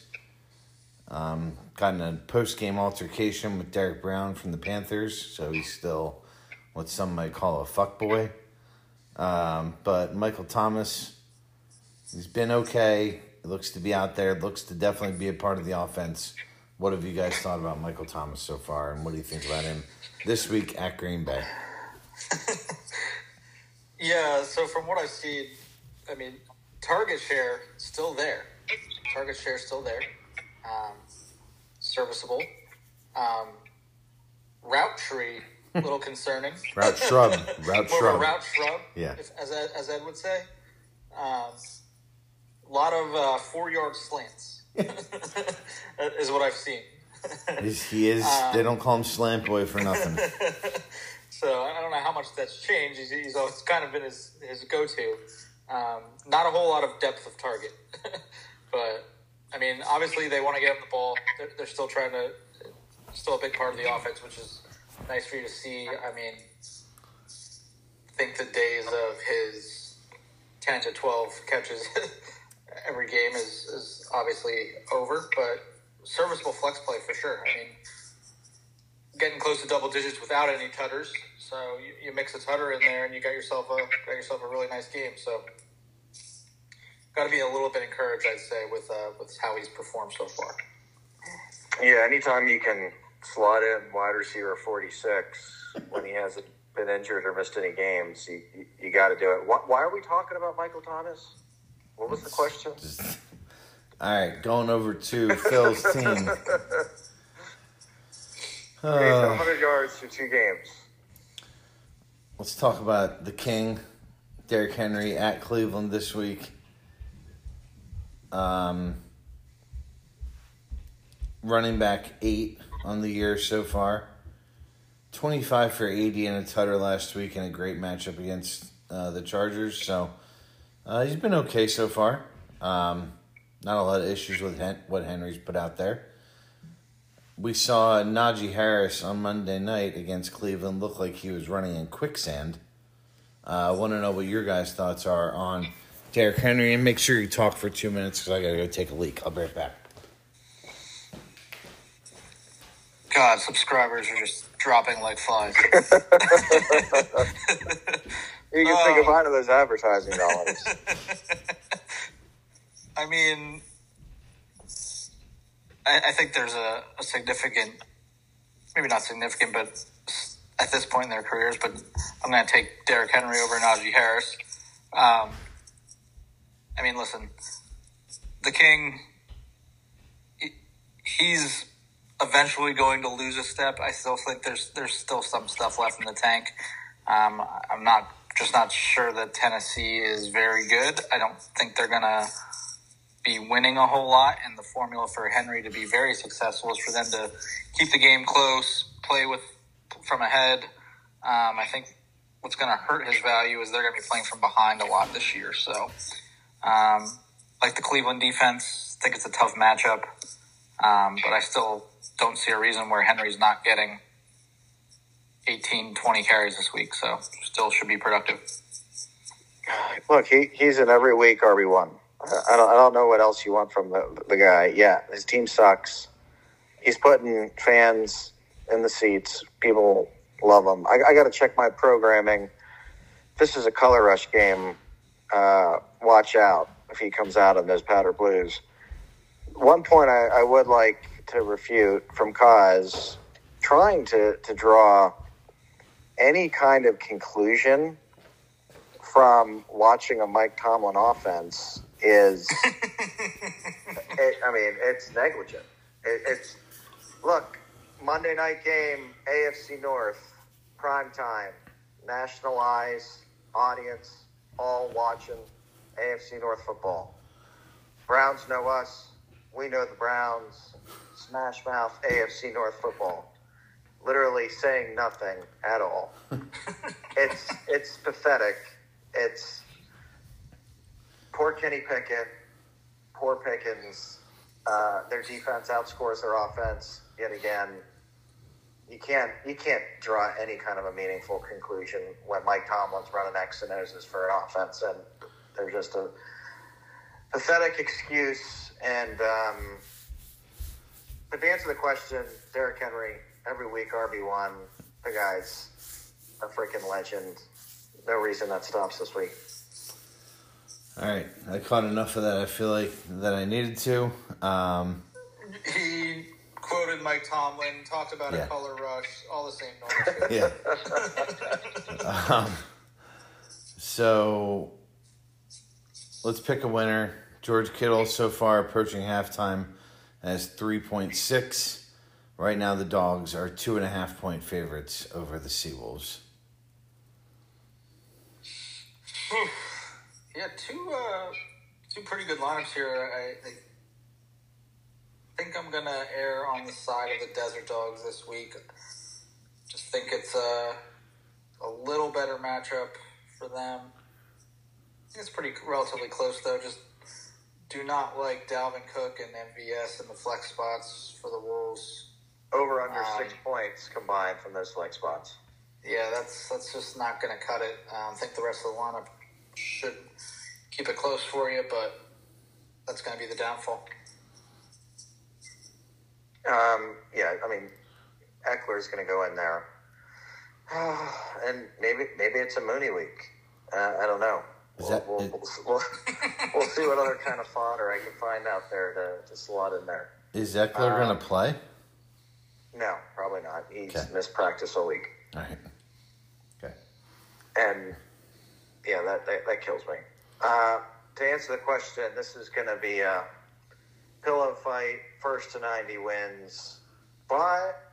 Um, got in a post game altercation with Derrick Brown from the Panthers, so he's still what some might call a fuckboy. Um, but Michael Thomas, he's been okay. He looks to be out there. Looks to definitely be a part of the offense. What have you guys thought about Michael Thomas so far, and what do you think about him this week at Green Bay? Yeah, so from what I've seen, I mean, target share still there. Target share still there. Um, serviceable. Um, route tree, a little concerning. Route shrub. Route More shrub. route shrub, Yeah. if, as, as Ed would say. Um, a lot of uh, four yard slants is what I've seen. He is. they don't call him Slant Boy for nothing. So I don't know how much that's changed. He's, he's always kind of been his, his go to. Um, not a whole lot of depth of target. but, I mean, obviously they want to get him the ball. They're, they're still trying to, still a big part of the offense, which is nice for you to see. I mean, I think the days of his 10 to 12 catches every game is, is obviously over, but serviceable flex play for sure. I mean, getting close to double digits without any tutters. So you, you mix a tutter in there, and you got yourself a got yourself a really nice game. So got to be a little bit encouraged, I'd say, with uh, with how he's performed so far. Yeah, anytime you can slot in wide receiver 46 when he hasn't been injured or missed any games, you, you, you got to do it. Why, why are we talking about Michael Thomas? What was the question? All right, going over to Phil's team. Uh, 100 yards through two games. let's talk about the King, Derrick Henry at Cleveland this week. Um, running back eight on the year so far. 25 for 80 and a tutter last week in a great matchup against uh, the Chargers. So uh, he's been okay so far. Um, not a lot of issues with Hen- what Henry's put out there. We saw Najee Harris on Monday night against Cleveland look like he was running in quicksand. Uh, I want to know what your guys' thoughts are on Derrick Henry, and make sure you talk for two minutes because I got to go take a leak. I'll be right back. God, subscribers are just dropping like flies. You can Oh. think of one of those advertising dollars. I mean, I, I think there's a, a significant, maybe not significant, but at this point in their careers, but I'm going to take Derrick Henry over Najee Harris. Um, I mean, listen, the King, he- he's eventually going to lose a step. I still think there's there's still some stuff left in the tank. Um, I'm not just not sure that Tennessee is very good. I don't think they're gonna be winning a whole lot, and the formula for Henry to be very successful is for them to keep the game close, play with from ahead. Um, I think what's going to hurt his value is they're going to be playing from behind a lot this year. So, um, like the Cleveland defense, I think it's a tough matchup, um, but I still don't see a reason where Henry's not getting 18, 20 carries this week. So, still should be productive. Look, he, he's an every week RB one. I don't I don't know what else you want from the the guy. Yeah, his team sucks. He's putting fans in the seats. People love him. I, I got to check my programming. This is a color rush game. Uh, watch out if he comes out in those powder blues. One point I, I would like to refute from Cause trying to, to draw any kind of conclusion from watching a Mike Tomlin offense is, it, I mean, it's negligent. It, it's look, Monday night game, AFC North, prime time, national eyes, audience, all watching AFC North football. Browns know us. We know the Browns. Smash mouth AFC North football. Literally saying nothing at all. it's it's pathetic. It's poor Kenny Pickett, poor Pickens. Uh, their defense outscores their offense yet again. You can't you can't draw any kind of a meaningful conclusion when Mike Tomlin's running X and O's for an offense, and they're just a pathetic excuse. And um, but to answer the question, Derrick Henry every week RB one. The guy's a freaking legend. No reason that stops this week. All right, I caught enough of that. I feel like that I needed to. Um, He quoted Mike Tomlin, talked about Yeah. a color rush, all the same normal shit. yeah. um, so let's pick a winner. George Kittle so far approaching halftime has three point six. Right now, the dogs are two and a half point favorites over the Seawolves. Yeah, two uh, two pretty good lineups here. I, I think I'm gonna err on the side of the Desert Dogs this week. Just think it's a a little better matchup for them. I think it's pretty relatively close though. Just do not like Dalvin Cook and MVS in the flex spots for the Wolves. Over under Um, six points combined from those flex spots. Yeah, that's that's just not going to cut it. Um, I think the rest of the lineup should keep it close for you, but that's going to be the downfall. Um, yeah, I mean, Ekeler's going to go in there, and maybe maybe it's a Mooney week. Uh, I don't know. Is We'll, that- we'll, we'll, we'll, we'll see what other kind of fodder I can find out there to, to slot in there. Is Ekeler Uh, going to play? No, probably not. He's Okay. missed practice all week, All right. Okay. and yeah, that that, that kills me. Uh, to answer the question, this is going to be a pillow fight. First to ninety wins, but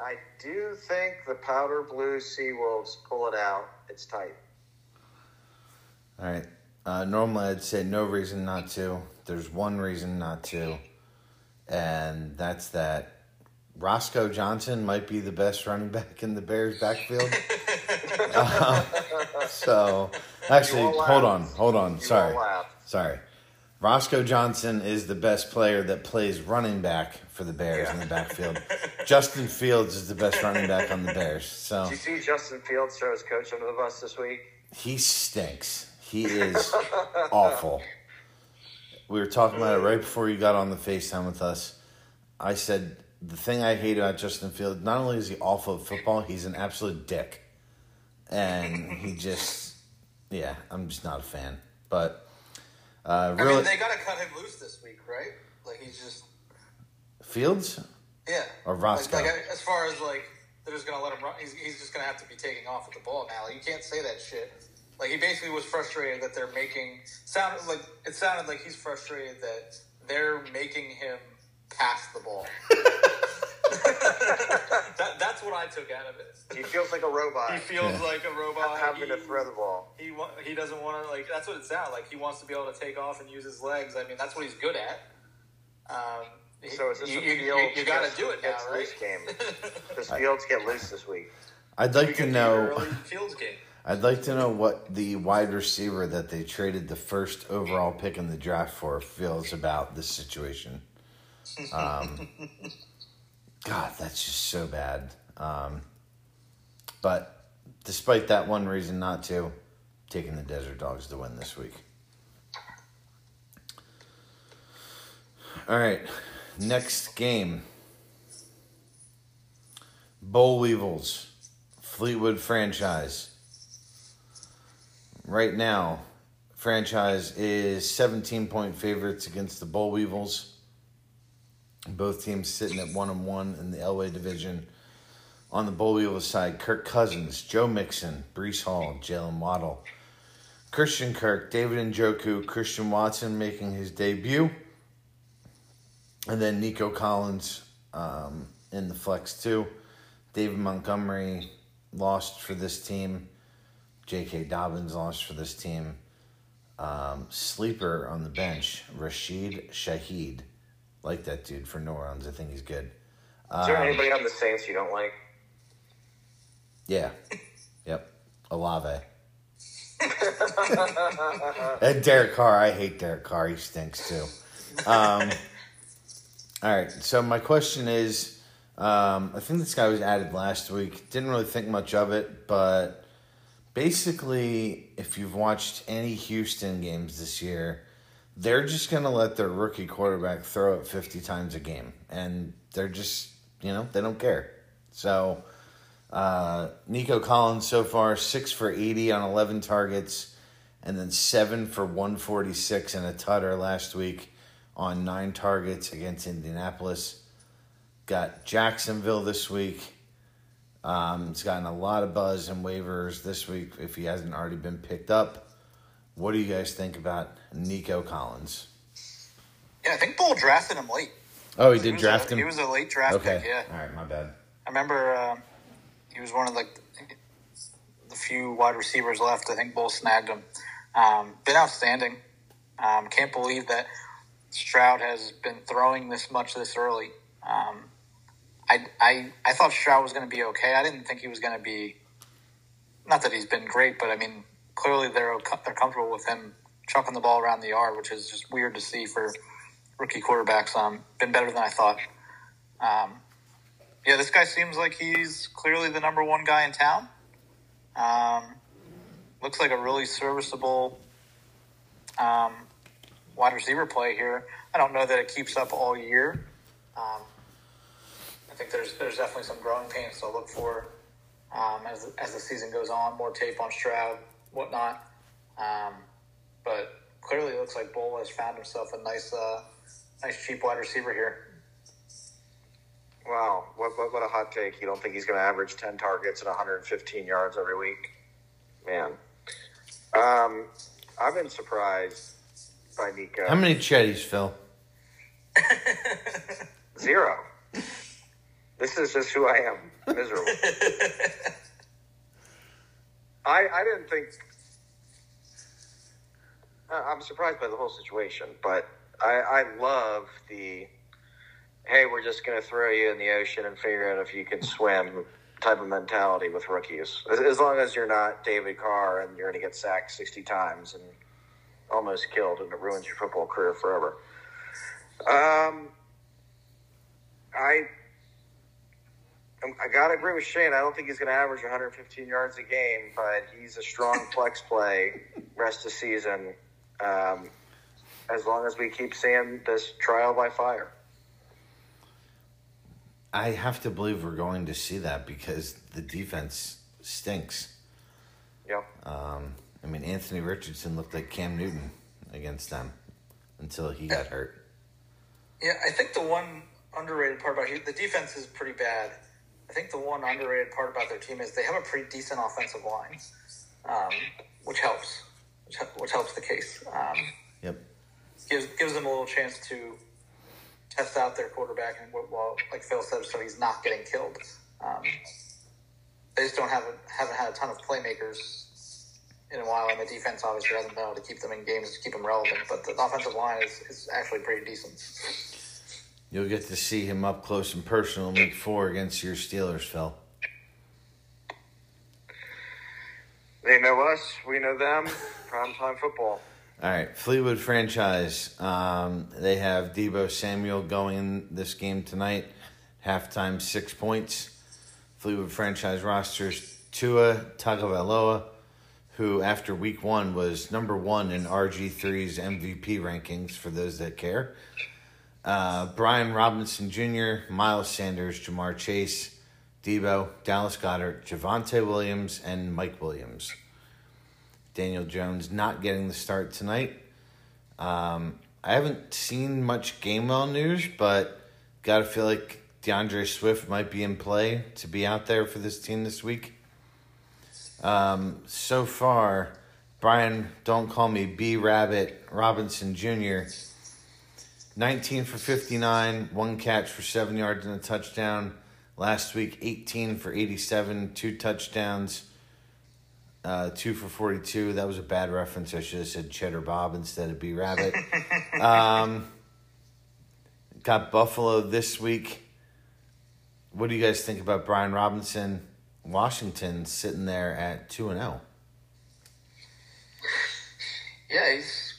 I do think the powder blue Seawolves pull it out. It's tight. All right. Uh, normally, I'd say no reason not to. There's one reason not to, and that's that Roschon Johnson might be the best running back in the Bears' backfield. Uh, so, actually, hold on, hold on. You Sorry, sorry. Roschon Johnson is the best player that plays running back for the Bears in the backfield. Justin Fields is the best running back on the Bears. So Did you see Justin Fields throw his coach under the bus this week? He stinks. He is awful. We were talking about it right before you got on the FaceTime with us. I said the thing I hate about Justin Fields, not only is he awful at football, he's an absolute dick. And he just yeah, I'm just not a fan. But uh I mean, they got to cut him loose this week, right? Like he's just Fields? yeah. Or Roschon. Like, like, as far as like they're just to let him run, he's, he's just to have to be taking off with the ball now. Like, you can't say that shit. Like he basically was frustrated that they're making sounded like it sounded like he's frustrated that they're making him pass the ball. that, that's what I took out of it. He feels like a robot He feels Yeah. like a robot. having to He- throw the ball. he he doesn't want to like that's what it sounds like. He wants to be able to take off and use his legs. I mean, that's what he's good at. Um, So is this you, a you, Fields you, got to do it now, gets right? loose game? Does Fields get loose this week? I'd like to know Fields game. I'd like to know what the wide receiver that they traded the first overall pick in the draft for feels about this situation. Um, God, that's just so bad. Um, but despite that one reason not to, taking the Desert Dogs to win this week. All right, next game. Boll Weevils, Fleetwood franchise. Right now, franchise is 17 point favorites against the Boll Weevils. Both teams sitting at one and one in the Elway division. On the Weevils side, Kirk Cousins, Joe Mixon, Breece Hall, Jalen Waddle, Christian Kirk, David Njoku, Christian Watson making his debut, and then Nico Collins um, in the flex too. David Montgomery lost for this team. J.K. Dobbins lost for this team. Um, sleeper on the bench, Rashid Shaheed. Like that dude for New Orleans. I think he's good. Is there anybody on the Saints you don't like? Yeah. Yep. Olave. and Derek Carr. I hate Derek Carr. He stinks too. Um, all right. So my question is, um, I think this guy was added last week. Didn't really think much of it, but basically, if you've watched any Houston games this year, they're just going to let their rookie quarterback throw it 50 times a game. And they're just, you know, they don't care. So, uh, Nico Collins so far, 6 for 80 on 11 targets, and then 7 for 146 and a tutter last week on 9 targets against Indianapolis. Got Jacksonville this week. Um, it's gotten a lot of buzz and waivers this week if he hasn't already been picked up. What do you guys think about Nico Collins? Yeah, I think Bull drafted him late. Oh, he did was draft a, him. He was a late draft okay. pick. Yeah, All right, my bad. I remember uh, he was one of like the few wide receivers left. I think Bull snagged him. Um, been outstanding. Um, can't believe that Stroud has been throwing this much this early. Um, I, I I thought Stroud was going to be okay. I didn't think he was going to be. Not that he's been great, but I mean, clearly they're they're comfortable with him chucking the ball around the yard, which is just weird to see for rookie quarterbacks. Um, been better than I thought. Um, yeah, this guy seems like he's clearly the number one guy in town. Um, looks like a really serviceable um, wide receiver play here. I don't know that it keeps up all year. Um, I think there's there's definitely some growing pains to look for um, as as the season goes on. More tape on Stroud, whatnot. Um, but clearly, it looks like Bull has found himself a nice, uh, nice cheap wide receiver here. Wow, what, what, what a hot take. You don't think he's going to average 10 targets and 115 yards every week? Man. Um, I've been surprised by Nico. How many chetties, Phil? Zero. This is just who I am. Miserable. I, I didn't think. I'm surprised by the whole situation, but I, I love the hey, we're just going to throw you in the ocean and figure out if you can swim type of mentality with rookies. As, as long as you're not David Carr and you're going to get sacked 60 times and almost killed and it ruins your football career forever. Um, I I gotta agree with Shane. I don't think he's going to average 115 yards a game, but he's a strong flex play rest of season. Um, as long as we keep seeing this trial by fire. I have to believe we're going to see that because the defense stinks. Yep. Um, I mean, Anthony Richardson looked like Cam Newton against them until he got hurt. Yeah, I think the one underrated part about the defense is pretty bad. I think the one underrated part about their team is they have a pretty decent offensive line, um, which helps, which, which helps the case. Um, Yep. gives gives them a little chance to test out their quarterback and well, like Phil said, so he's not getting killed. Um, they just don't have a, haven't had a ton of playmakers in a while, and the defense obviously hasn't been able to keep them in games to keep them relevant. But the offensive line is, is actually pretty decent. You'll get to see him up close and personal in week four against your Steelers, Phil. They know us. We know them. Primetime football. All right, Fleetwood franchise. Um, they have Deebo Samuel going in this game tonight. Halftime, six points. Fleetwood franchise rosters Tua Tagovailoa, who after week one was number one in RG3's MVP rankings for those that care. Uh, Brian Robinson Jr., Miles Sanders, Ja'Marr Chase, Deebo, Dallas Goedert, Javonte Williams, and Mike Williams. Daniel Jones not getting the start tonight. Um, I haven't seen much game well news, but got to feel like D'Andre Swift might be in play to be out there for this team this week. Um, so far, Brian, don't call me B Rabbit Robinson Jr. 19 for 59, one catch for seven yards and a touchdown. Last week, 18 for 87, two touchdowns, uh, two for 42. That was a bad reference. I should have said Cheddar Bob instead of B Rabbit. um, got Buffalo this week. What do you guys think about Brian Robinson? Washington sitting there at 2 and oh. 0. Yeah, he's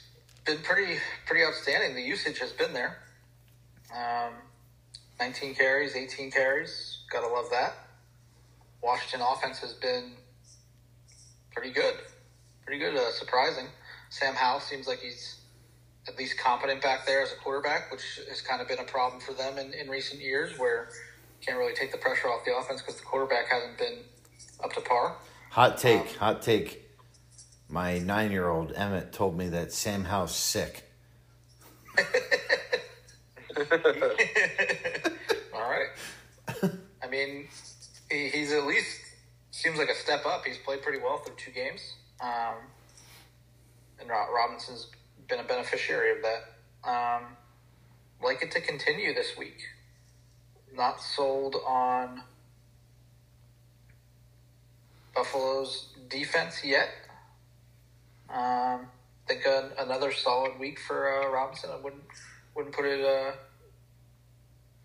been pretty pretty outstanding. The usage has been there. Um, 19 carries, 18 carries. Gotta love that. Washington offense has been pretty good. Pretty good, uh, surprising. Sam Howell seems like he's at least competent back there as a quarterback, which has kind of been a problem for them in, in recent years, where you can't really take the pressure off the offense because the quarterback hasn't been up to par. Hot take, hot take. My nine year old Emmett told me that Sam Howell's sick. All right. I mean, he, he's at least seems like a step up. He's played pretty well through two games, um, and Robinson's been a beneficiary of that. Um, like it to continue this week. Not sold on Buffalo's defense yet. Um, think uh, another solid week for uh, Robinson. I wouldn't wouldn't put it uh,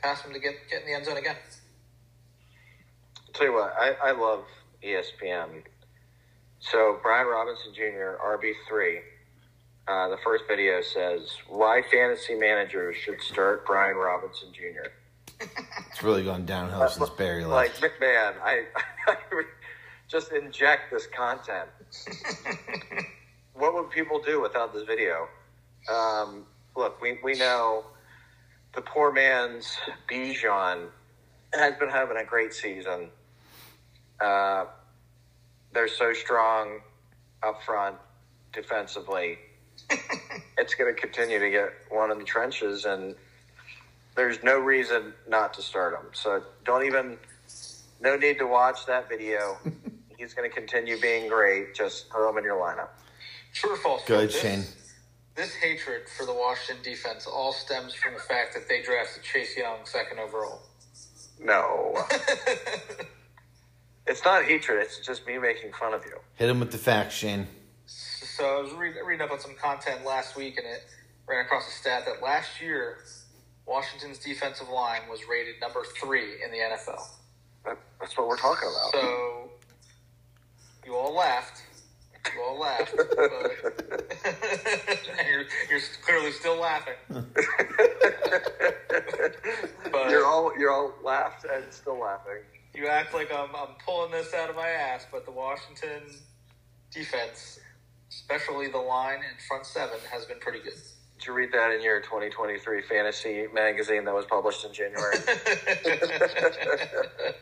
past him to get get in the end zone again. tell you what, I, I love ESPN. So Brian Robinson Jr. RB three. Uh, the first video says why fantasy managers should start Brian Robinson Jr. It's really gone downhill since Barry Like. McMahon, I, I just inject this content. what would people do without this video? Um, look, we, we know the poor man's Bijan has been having a great season. Uh, they're so strong up front defensively. it's going to continue to get one in the trenches, and there's no reason not to start him. So don't even, no need to watch that video. He's going to continue being great. Just throw him in your lineup. True or false? Go ahead, this, Shane. This hatred for the Washington defense all stems from the fact that they drafted Chase Young second overall. No. it's not hatred. It's just me making fun of you. Hit him with the facts, Shane. So I was read, reading up on some content last week, and it ran across a stat that last year Washington's defensive line was rated number three in the NFL. That, that's what we're talking about. So you all laughed. You all laughed. But, and you're, you're clearly still laughing. But you're all you're all laughed and still laughing. you act like I'm, I'm pulling this out of my ass, but the Washington defense, especially the line and front seven, has been pretty good. Did you read that in your 2023 fantasy magazine that was published in January?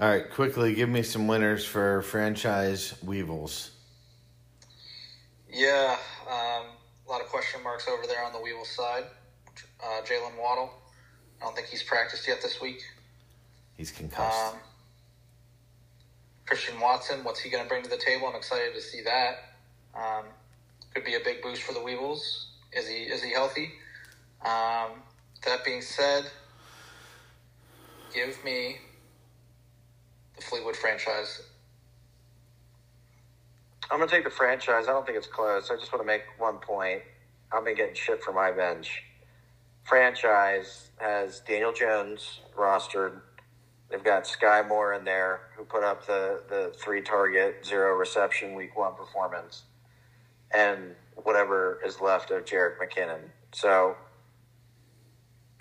All right, quickly give me some winners for franchise Weevils. Yeah, um, a lot of question marks over there on the Weevil side. Uh, Jalen Waddle, I don't think he's practiced yet this week. He's concussed. Um, Christian Watson, what's he going to bring to the table? I'm excited to see that. Um, could be a big boost for the Weevils. Is he is he healthy? Um, that being said, give me the Fleetwood franchise. I'm gonna take the franchise. I don't think it's close. I just want to make one point. I've been getting shit from my bench. Franchise has Daniel Jones rostered. They've got Skyy Moore in there, who put up the, the three target, zero reception week one performance, and whatever is left of Jerick McKinnon. So,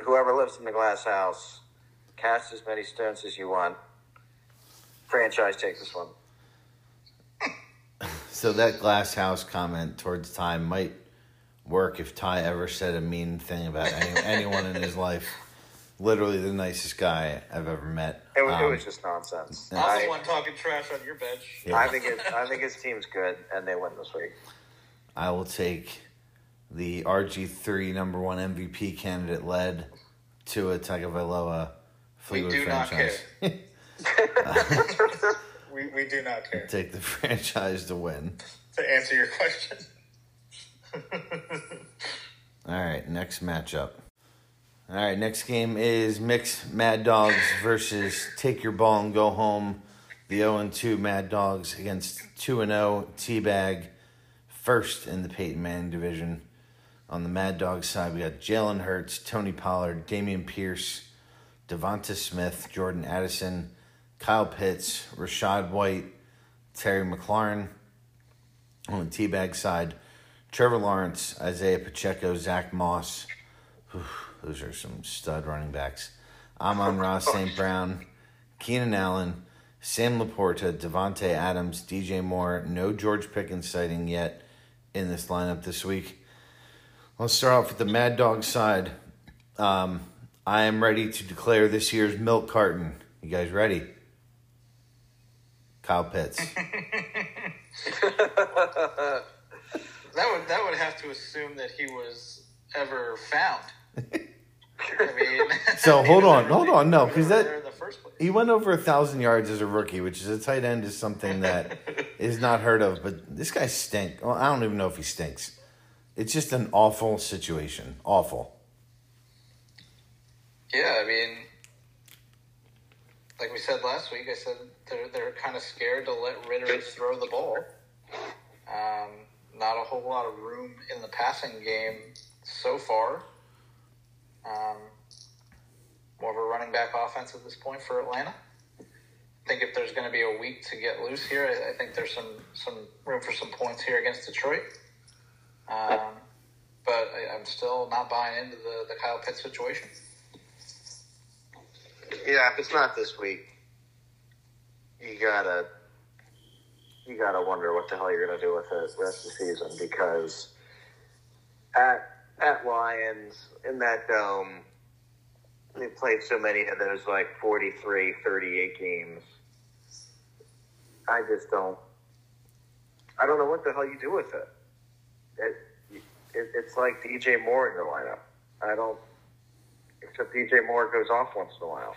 whoever lives in the glass house, cast as many stones as you want. Franchise, take this one. So that glass house comment towards Ty might work if Ty ever said a mean thing about any, anyone in his life. Literally the nicest guy I've ever met. It was, it Um, was just nonsense. I'm the one talking trash on your bench. yeah. I think it, I think his team's good, and they win this week. I will take the RG3 number one MVP candidate led Tua Tagovailoa Fleetwood do not franchise. We, we do not care. take the franchise to win. To answer your question. All right, next matchup. All right, next game is Mixed Mad Dogs versus Take Your Ball and Go Home. The 0 2 Mad Dogs against 2 0 Teabag, first in the Peyton Manning division. On the Mad Dogs side, we got Jalen Hurts, Tony Pollard, Dameon Pierce, DeVonta Smith, Jordan Addison, Kyle Pitts, Rachaad White, Terry McLaurin. On the Teabag side, Trevor Lawrence, Isaiah Pacheco, Zack Moss. Whew, those are some stud running backs. Amon Ross St. Brown, Keenan Allen, Sam LaPorta, Davante Adams, DJ Moore. No George Pickens sighting yet in this lineup this week. I'll start off with the Mad Dog side. Um, I am ready to declare this year's milk carton. You guys ready? Kyle Pitts. That would that would have to assume that he was ever found. I mean, So, hold on, hold on, no, he 'cause was that- there in the first place. He went over a thousand yards as a rookie, which is a tight end is something that is not heard of. But this guy stink. Well, I don't even know if he stinks. It's just an awful situation. Awful. Yeah, I mean, like we said last week, I said they're they're kind of scared to let Ridder throw the ball. Um, not a whole lot of room in the passing game so far. Um, more of a running back offense at this point for Atlanta. I think if there's going to be a week to get loose here, I, I think there's some some room for some points here against Detroit. Um, but I, I'm still not buying into the, the Kyle Pitts situation. Yeah, if it's not this week, you gotta you gotta wonder what the hell you're gonna do with it the rest of the season because at at Lions in that dome they played so many of those like 43, 38 games. I just don't I don't know what the hell you do with it. It, it it's like DJ Moore in your lineup. I don't except DJ Moore goes off once in a while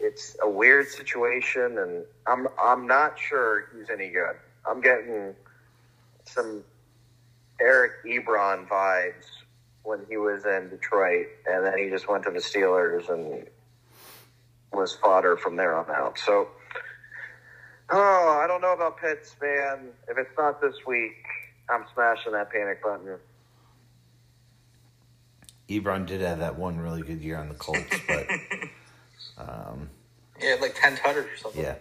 it's a weird situation, and I'm I'm not sure he's any good. I'm getting some Eric Ebron vibes when he was in Detroit, and then he just went to the Steelers and was fodder from there on out. So, oh, I don't know about Pitts, man. If it's not this week, I'm smashing that panic button. Ebron did have that one really good year on the Colts, but um, Yeah, like ten tutters or something. yeah,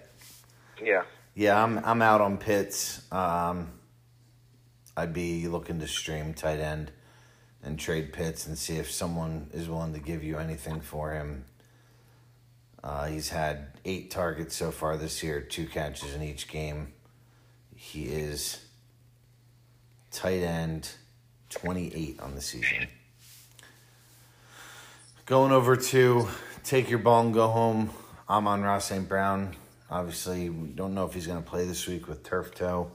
Yeah. yeah, I'm I'm out on Pitts. Um, I'd be looking to stream tight end and trade Pitts and see if someone is willing to give you anything for him. Uh, he's had eight targets so far this year, two catches in each game. He is tight end 28 on the season. Going over to take your ball and go home. I'm on Ross St. Brown. Obviously, we don't know if he's going to play this week with turf toe,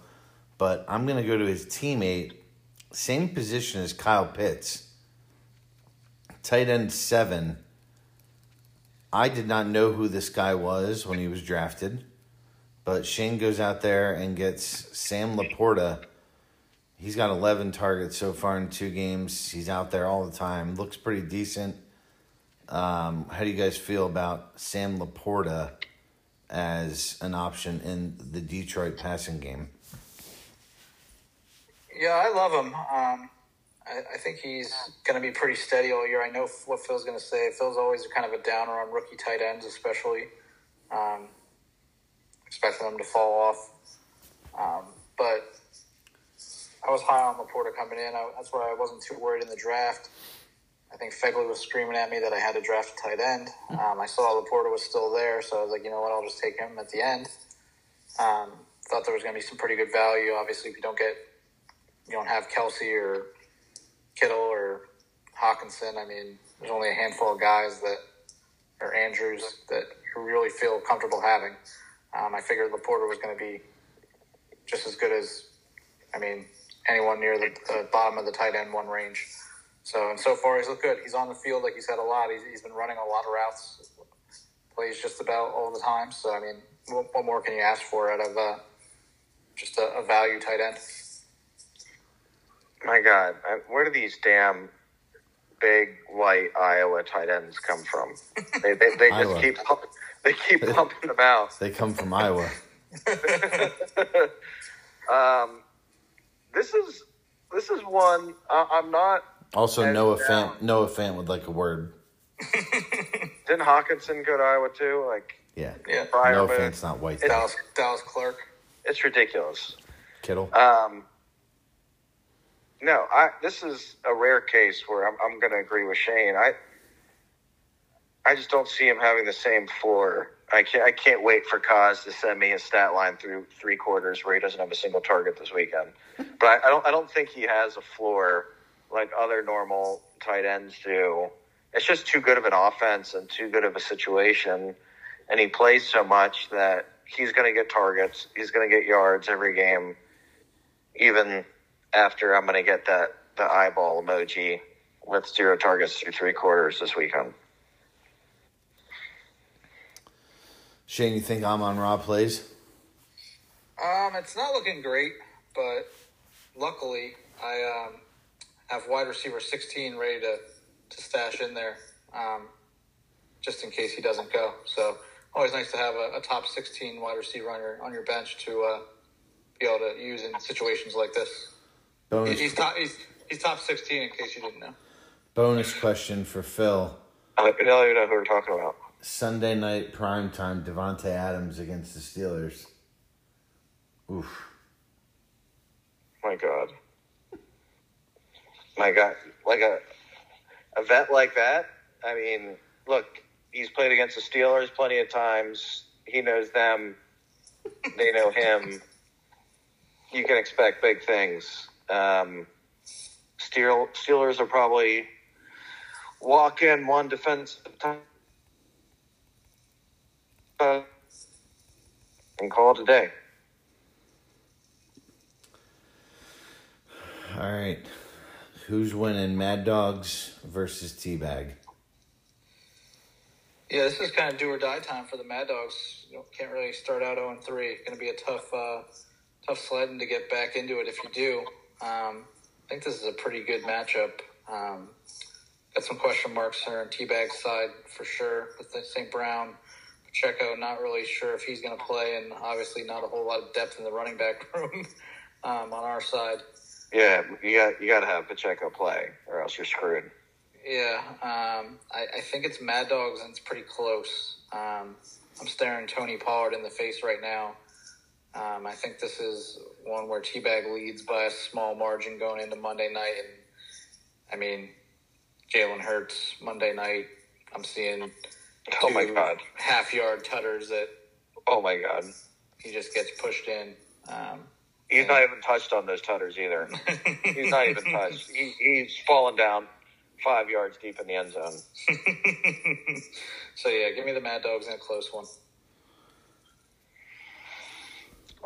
but I'm going to go to his teammate, same position as Kyle Pitts, tight end seven. I did not know who this guy was when he was drafted, but Shane goes out there and gets Sam LaPorta. He's got 11 targets so far in two games. He's out there all the time. Looks pretty decent. Um, how do you guys feel about Sam LaPorta as an option in the Detroit passing game? Yeah, I love him. Um, I, I think he's going to be pretty steady all year. I know what Phil's going to say. Phil's always kind of a downer on rookie tight ends, especially um, expecting them to fall off. Um, but I was high on LaPorta coming in. I, that's why I wasn't too worried in the draft. I think Fegley was screaming at me that I had to draft a tight end. Um, I saw LaPorta was still there, so I was like, you know what, I'll just take him at the end. Um, thought there was going to be some pretty good value. Obviously, if you don't get, you don't have Kelce or Kittle or Hockenson. I mean, there's only a handful of guys that, or Andrews, that you really feel comfortable having. Um, I figured LaPorta was going to be just as good as, I mean, anyone near the, the bottom of the tight end one range. So and so far he's looked good. He's on the field like you said a lot. He's, he's been running a lot of routes, plays just about all the time. So I mean, what, what more can you ask for out of uh, just a, a value tight end? My God, I- where do these damn big white Iowa tight ends come from? They they, they just Iowa. keep pump, they keep pumping them out. They come from Iowa. Um, this is this is one I, I'm not. Also, Hands Noah down. Fant. Noah Fant would like a word. Didn't Hockenson go to Iowa too? Like Yeah. Yeah, prior, Noah but Fant's not white. It- Dallas Dallas Clark. it's ridiculous. Kittle. Um, no, I this is a rare case where I'm, I'm going to agree with Shane. I I just don't see him having the same floor. I can't I can't wait for Kaz to send me his stat line through three quarters where he doesn't have a single target this weekend. But I, I don't I don't think he has a floor like other normal tight ends do. It's just too good of an offense and too good of a situation. And he plays so much that he's going to get targets. He's going to get yards every game, even after I'm going to get that the eyeball emoji with zero targets through three quarters this weekend. Shane, you think Amon Ra plays? Um, it's not looking great, but luckily I um, have wide receiver 16 ready to, to stash in there um, just in case he doesn't go. So always nice to have a, a top 16 wide receiver on your on your bench to uh, be able to use in situations like this. Bonus, He's top he's, he's top 16 in case you didn't know. bonus question for Phil. I don't even know who we're talking about. Sunday night prime time, Davante Adams against the Steelers. Oof. My God. My God. Like a a vet like that. I mean, look, he's played against the Steelers plenty of times. He knows them. They know him. You can expect big things. Um, Steel, Steelers are probably walk in one uh, and call it a day. All right. Who's winning? Mad Dogs versus Teabag. Yeah, this is kind of do or die time for the Mad Dogs. You know, can't really start out 0 3. It's Going to be a tough, uh, tough sledding to get back into it if you do. Um, I think this is a pretty good matchup. Um, got some question marks there on Teabag's side for sure with St. Brown. Pacheco, not really sure if he's going to play, and obviously not a whole lot of depth in the running back room um, on our side. Yeah, you got you got to have Pacheco play, or else you're screwed. Yeah, um, I, I think it's Mad Dogs, and it's pretty close. Um, I'm staring Tony Pollard in the face right now. Um, I think this is one where Teabag leads by a small margin going into Monday night. And I mean, Jalen Hurts Monday night. I'm seeing Oh my God. half yard tutters that Oh my god, he just gets pushed in. Um, he's not even touched on those tutters either. He's not even touched. He, he's fallen down five yards deep in the end zone. so yeah, give me the Mad Dogs in a close one.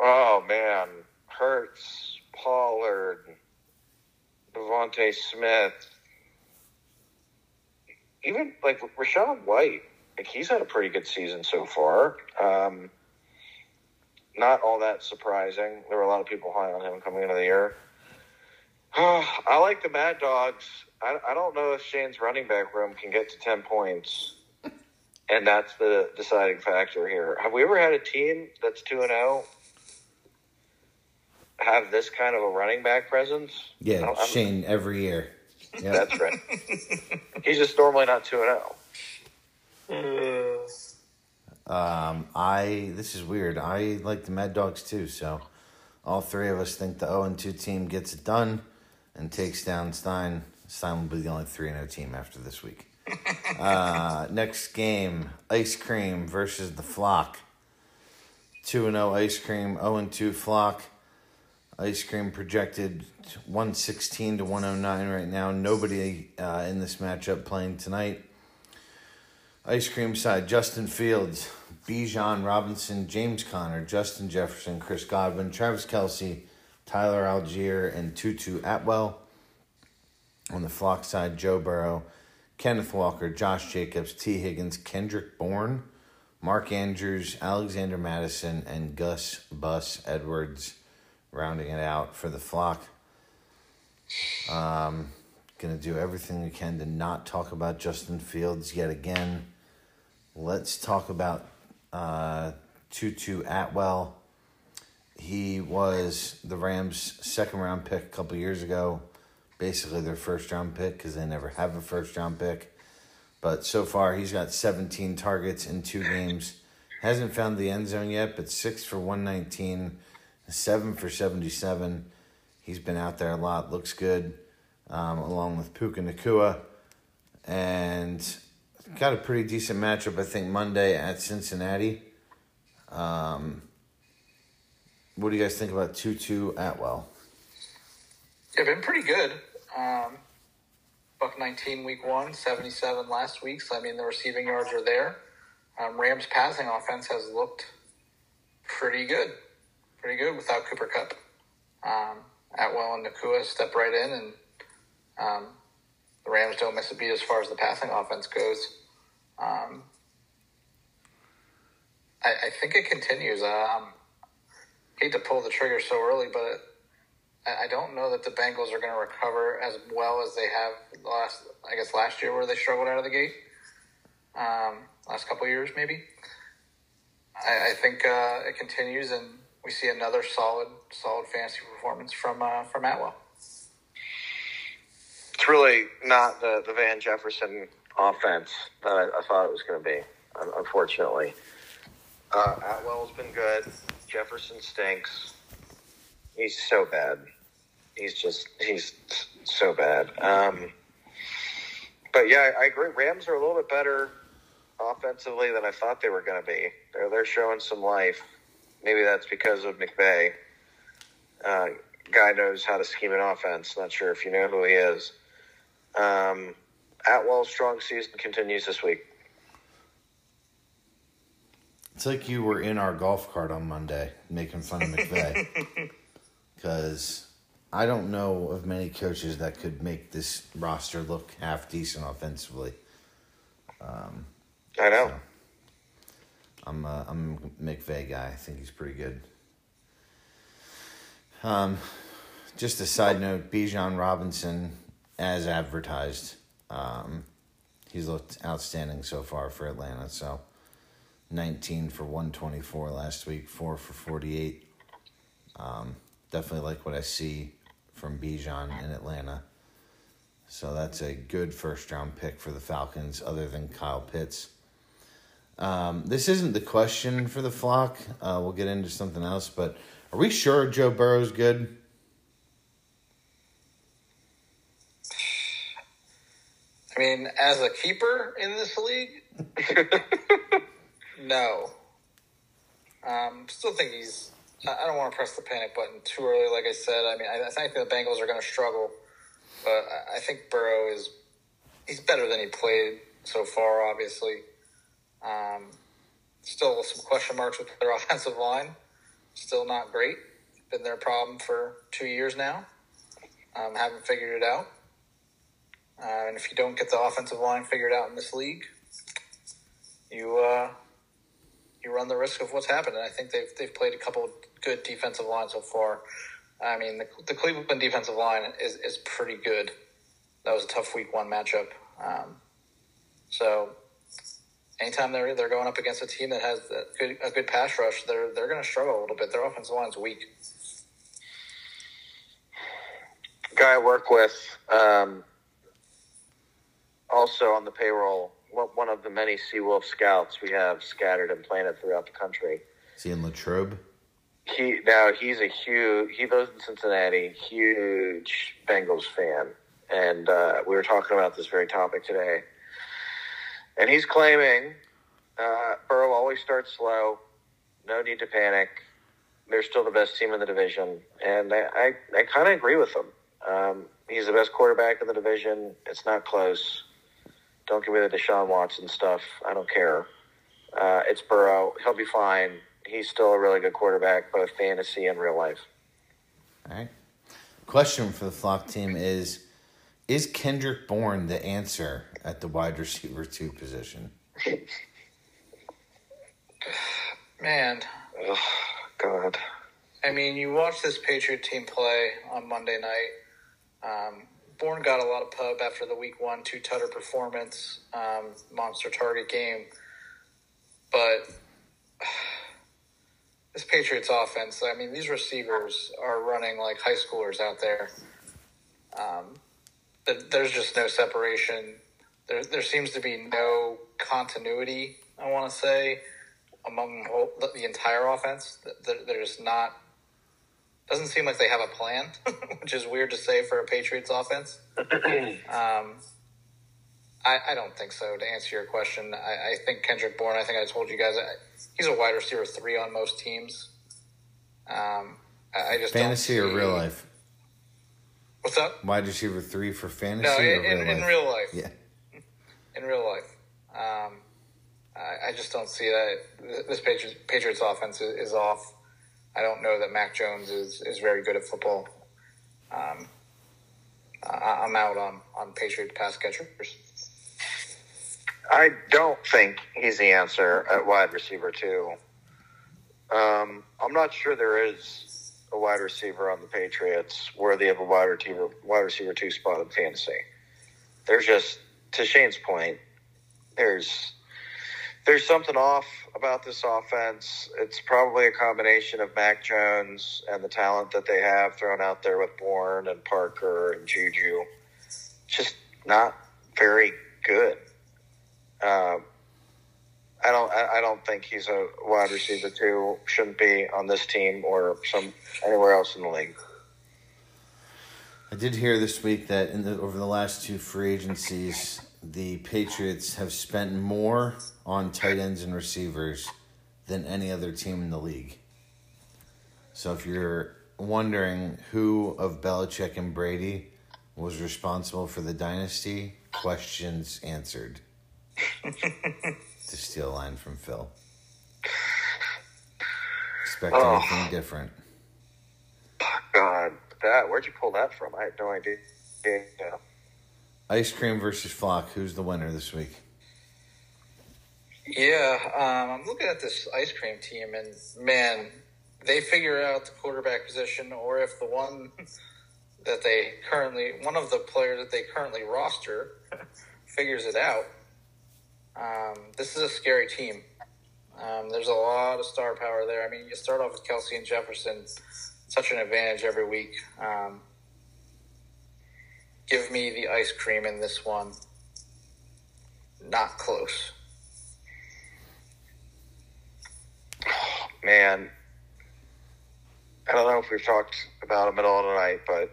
Oh man, Hurts, Pollard, DeVonta Smith, even like Rachaad White. Like he's had a pretty good season so far. Um, not all that surprising. There were a lot of people high on him coming into the year. I like the Mad Dogs. I, I don't know if Shane's running back room can get to 10 points. And that's the deciding factor here. Have we ever had a team that's 2 and 0 have this kind of a running back presence? Yeah, I'm- I'm- Shane every year. Yeah. That's right. He's just normally not 2 and oh. 0. Um, I this is weird. I like the Mad Dogs too. So all three of us think the zero and two team gets it done and takes down Stein. Stein will be the only three and zero team after this week. uh, next game: Ice Cream versus the Flock. Two and zero Ice Cream. Zero and two Flock. Ice Cream projected 116 to 109 right now. Nobody uh, in this matchup playing tonight. Ice Cream side, Justin Fields, Bijan Robinson, James Conner, Justin Jefferson, Chris Godwin, Travis Kelce, Tyler Allgeier, and Tutu Atwell. On the Flock side, Joe Burrow, Kenneth Walker, Josh Jacobs, Tee Higgins, Kendrick Bourne, Mark Andrews, Alexander Mattison, and Gus Bus Edwards rounding it out for the Flock. Um, gonna do everything we can to not talk about Justin Fields yet again. Let's talk about uh, Tutu Atwell. He was the Rams' second round pick a couple years ago, basically their first round pick because they never have a first round pick. But so far, he's got 17 targets in two games. Hasn't found the end zone yet, but six for 119, seven for 77. He's been out there a lot, looks good, um, along with Puka Nacua. And got a pretty decent matchup, I think, Monday at Cincinnati. Um, what do you guys think about Tutu Atwell? Yeah, been pretty good. Um, Buck 19 week one, 77 last week. So, I mean, the receiving yards are there. Um, Rams passing offense has looked pretty good. Pretty good without Cooper Kupp. Um, Atwell and Nacua step right in, and um, the Rams don't miss a beat as far as the passing offense goes. Um, I, I, think it continues. Um, hate to pull the trigger so early, but I, I don't know that the Bengals are going to recover as well as they have last. I guess last year where they struggled out of the gate. Um, last couple years, maybe. I, I think uh, it continues, and we see another solid, solid fantasy performance from uh, from Atwell. It's really not the, the Van Jefferson offense that I, I thought it was going to be. Unfortunately, uh, Atwell's been good. Jefferson stinks. He's so bad. He's just he's so bad. Um, but yeah, I agree. Rams are a little bit better offensively than I thought they were going to be. They're they're showing some life. Maybe that's because of McVay. Uh, guy knows how to scheme an offense. Not sure if you know who he is. Um, Atwell's strong season continues this week. It's like you were in our golf cart on Monday making fun of McVay. Because I don't know of many coaches that could make this roster look half decent offensively. Um, I know. So I'm a, I'm a McVay guy. I think he's pretty good. Um, just a side note: Bijan Robinson, as advertised, um, he's looked outstanding so far for Atlanta. So, nineteen for one twenty four last week, four for forty eight. Um, definitely like what I see from Bijan in Atlanta. So that's a good first round pick for the Falcons, other than Kyle Pitts. Um, this isn't the question for the flock. Uh, we'll get into something else, but are we sure Joe Burrow's good? I mean, as a keeper in this league, no. Um, still think he's. I don't want to press the panic button too early. Like I said, I mean, I, I think the Bengals are going to struggle, but I think Burrow is. He's better than he played so far. Obviously, um, still some question marks with their offensive line. Still not great. Been their problem for two years now. Um, haven't figured it out. Uh, and if you don't get the offensive line figured out in this league, you uh, you run the risk of what's happened. And I think they've they've played a couple good defensive lines so far. I mean, the, the Cleveland defensive line is is pretty good. That was a tough week one matchup. Um, so anytime they're they're going up against a team that has a good, a good pass rush, they're they're going to struggle a little bit. Their offensive line's weak. Guy I work with, um, also on the payroll, one of the many Seawolf scouts we have scattered and planted throughout the country. Is he in Latrobe? He now he's a huge. He lives in Cincinnati. Huge Bengals fan, and uh, we were talking about this very topic today and he's claiming uh, Burrow always starts slow. No need to panic. They're still the best team in the division, and I I, I kind of agree with him. Um, he's the best quarterback in the division. It's not close. Don't give me the Deshaun Watson stuff. I don't care. Uh, it's Burrow. He'll be fine. He's still a really good quarterback, both fantasy and real life. All right. Question for the flock team is Is Kendrick Bourne the answer at the wide receiver two position? Man. Oh, God. I mean, you watch this Patriot team play on Monday night. Um, Bourne got a lot of pub after the week one two tutter performance, um, monster target game. But this Patriots offense, I mean, these receivers are running like high schoolers out there. Um, there's just no separation there there seems to be no continuity. I want to say among the entire offense. there's not doesn't seem like they have a plan, which is weird to say for a Patriots offense. um, I, I, don't think so. To answer your question, I, I, think Kendrick Bourne. I think I told you guys he's a wide receiver three on most teams. Um, I just fantasy or real life. What's up? Wide receiver three for fantasy. No, or in, real in, in life? real life. Yeah. In real life. Um, I, I just don't see that this Patriots, Patriots offense is, is off. I don't know that Mac Jones is, is very good at football. Um, I, I'm out on, on Patriot pass catchers. I don't think he's the answer at wide receiver too. Um, I'm not sure there is a wide receiver on the Patriots worthy of a wide receiver wide receiver two spot in fantasy. There's just to Shane's point, there's there's something off about this offense. It's probably a combination of Mac Jones and the talent that they have thrown out there with Bourne and Parker and Juju. Just not very good. Uh, I don't. I don't think he's a wide receiver two. Shouldn't be on this team or some anywhere else in the league. I did hear this week that in the over the last two free agencies, the Patriots have spent more on tight ends and receivers than any other team in the league. So if you're wondering who of Belichick and Brady was responsible for the dynasty, questions answered. to steal a line from Phil. Expect Oh. anything different. God, that where'd you pull that from? I had no idea. Yeah. Ice cream versus flock. Who's the winner this week? Yeah, um, I'm looking at this ice cream team, and man, they figure out the quarterback position, or if the one that they currently, one of the players that they currently roster, figures it out. Um, this is a scary team. Um, there's a lot of star power there. I mean, you start off with Kelce and Jefferson, such an advantage every week. Um, give me the ice cream in this one. Not close. Man, I don't know if we've talked about him at all tonight, but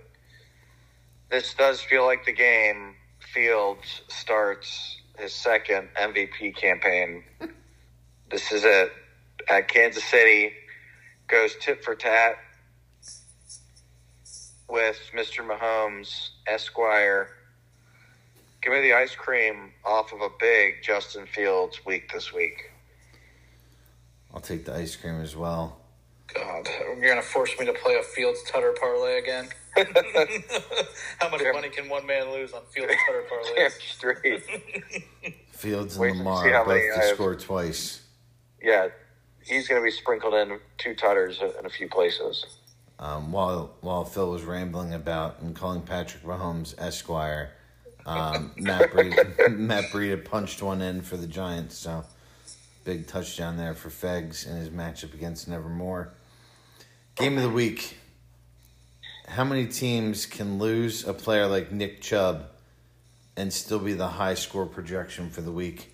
this does feel like the game Fields starts his second MVP campaign. this is it. At Kansas City, goes tit for tat with Mr. Mahomes, Esquire. Give me the ice cream off of a big Justin Fields week this week. I'll take the ice cream as well. God, you're gonna force me to play a Fields Tutter parlay again. How much money can one man lose on Fields Tutter Damn parlays? straight. Fields and Wait till Lamar see both to have. score twice. Yeah, he's going to be sprinkled in two tutters in a few places. Um, while while Phil was rambling about and calling Patrick Mahomes Esquire, um, Matt Breida, Matt Breida punched one in for the Giants. So big touchdown there for Fegs in his matchup against Nevermore. Game of the week. How many teams can lose a player like Nick Chubb and still be the high score projection for the week?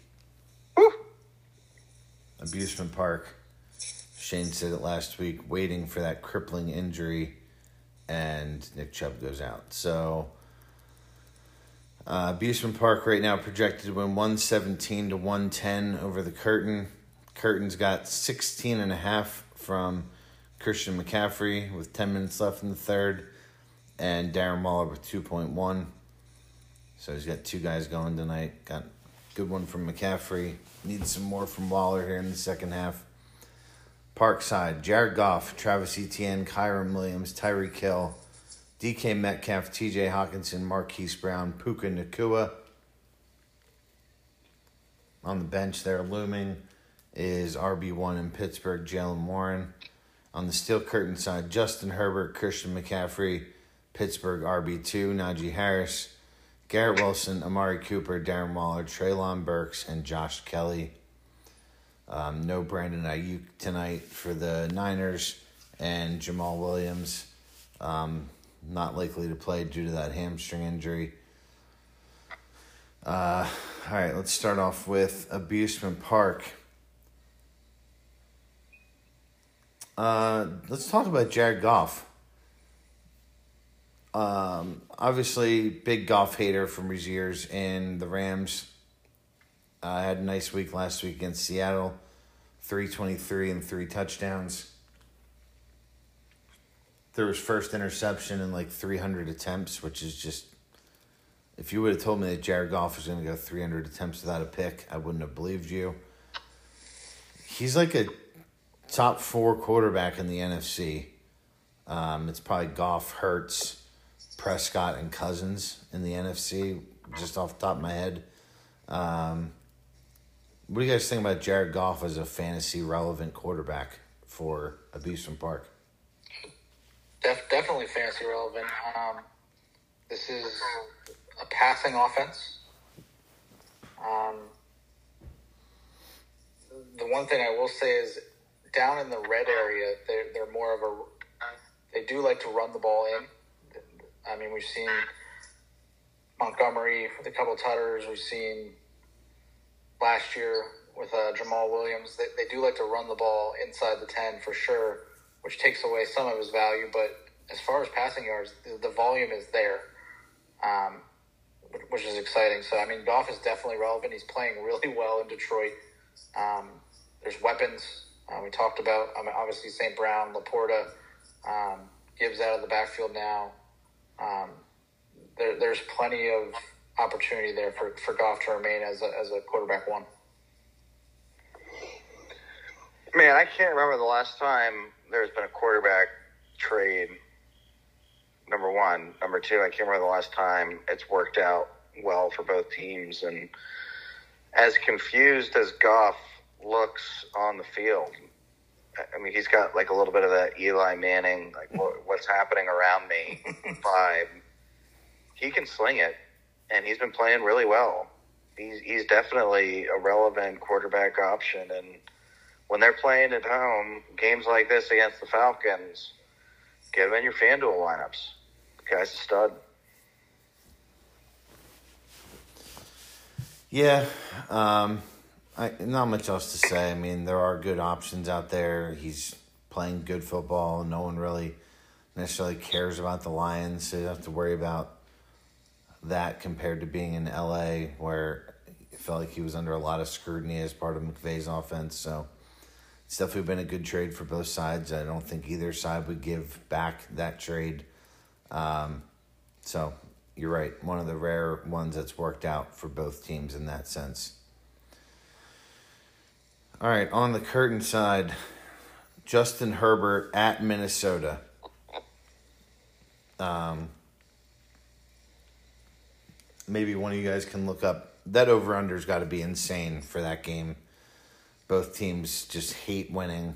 Abusement Park. Shane said it last week, waiting for that crippling injury, and Nick Chubb goes out. So, uh, Park right now projected to win 117 to 110 over the curtain. Curtain's got 16 and a half from Christian McCaffrey with 10 minutes left in the third, and Darren Waller with 2.1. So he's got two guys going tonight. Got good one from McCaffrey. Needs some more from Waller here in the second half. Parkside, Jared Goff, Travis Etienne, Kyren Williams, Tyreek Hill, DK Metcalf, TJ Hockenson, Marquise Brown, Puka Nacua. On the bench there, looming is RB1 in Pittsburgh, Jaylen Warren. On the steel curtain side, Justin Herbert, Christian McCaffrey, Pittsburgh RB2, Najee Harris, Garrett Wilson, Amari Cooper, Darren Waller, Treylon Burks, and Josh Kelley. Um, no Brandon Aiyuk tonight for the Niners, and Jamaal Williams um, not likely to play due to that hamstring injury. Uh, all right, let's start off with Abusement Park. Uh, let's talk about Jared Goff. Um, obviously, big Goff hater from his years in the Rams. Uh, had a nice week last week against Seattle, three twenty three and three touchdowns. There was first interception in like 300 attempts, which is just. If you would have told me that Jared Goff was going to go 300 attempts without a pick, I wouldn't have believed you. He's like a top four quarterback in the NFC. Um, it's probably Goff, Hurts, Prescott, and Cousins in the NFC, just off the top of my head. Um, what do you guys think about Jared Goff as a fantasy relevant quarterback for Abusement Park? Def- definitely fantasy relevant. Um, this is a passing offense. Um, the one thing I will say is down in the red area, they're, they're more of a. They do like to run the ball in. I mean, we've seen Montgomery with a couple tutters. We've seen last year with uh, Jamaal Williams. They, they do like to run the ball inside the 10 for sure, which takes away some of his value. But as far as passing yards, the, the volume is there, um, which is exciting. So, I mean, Goff is definitely relevant. He's playing really well in Detroit. Um, there's weapons. Uh, we talked about, I mean, obviously, St. Brown, LaPorta, um, Gibbs out of the backfield now. Um, there, there's plenty of opportunity there for, for Goff to remain as a, as a quarterback one. Man, I can't remember the last time there's been a quarterback trade. Number one. Number two, I can't remember the last time it's worked out well for both teams. And as confused as Goff looks on the field, I mean, he's got like a little bit of that Eli Manning, like what, what's happening around me vibe. He can sling it, and he's been playing really well. He's he's definitely a relevant quarterback option, and when they're playing at home, games like this against the Falcons, get him in your FanDuel lineups. The guy's a stud. Yeah, um, I, not much else to say. I mean, there are good options out there. He's playing good football. No one really necessarily cares about the Lions, so you don't have to worry about that compared to being in LA, where it felt like he was under a lot of scrutiny as part of McVay's offense. So it's definitely been a good trade for both sides. I don't think either side would give back that trade. Um, so you're right, one of the rare ones that's worked out for both teams in that sense. All right, on the curtain side, Justin Herbert at Minnesota. Um, maybe one of you guys can look up that over under's got to be insane for that game. Both teams just hate winning.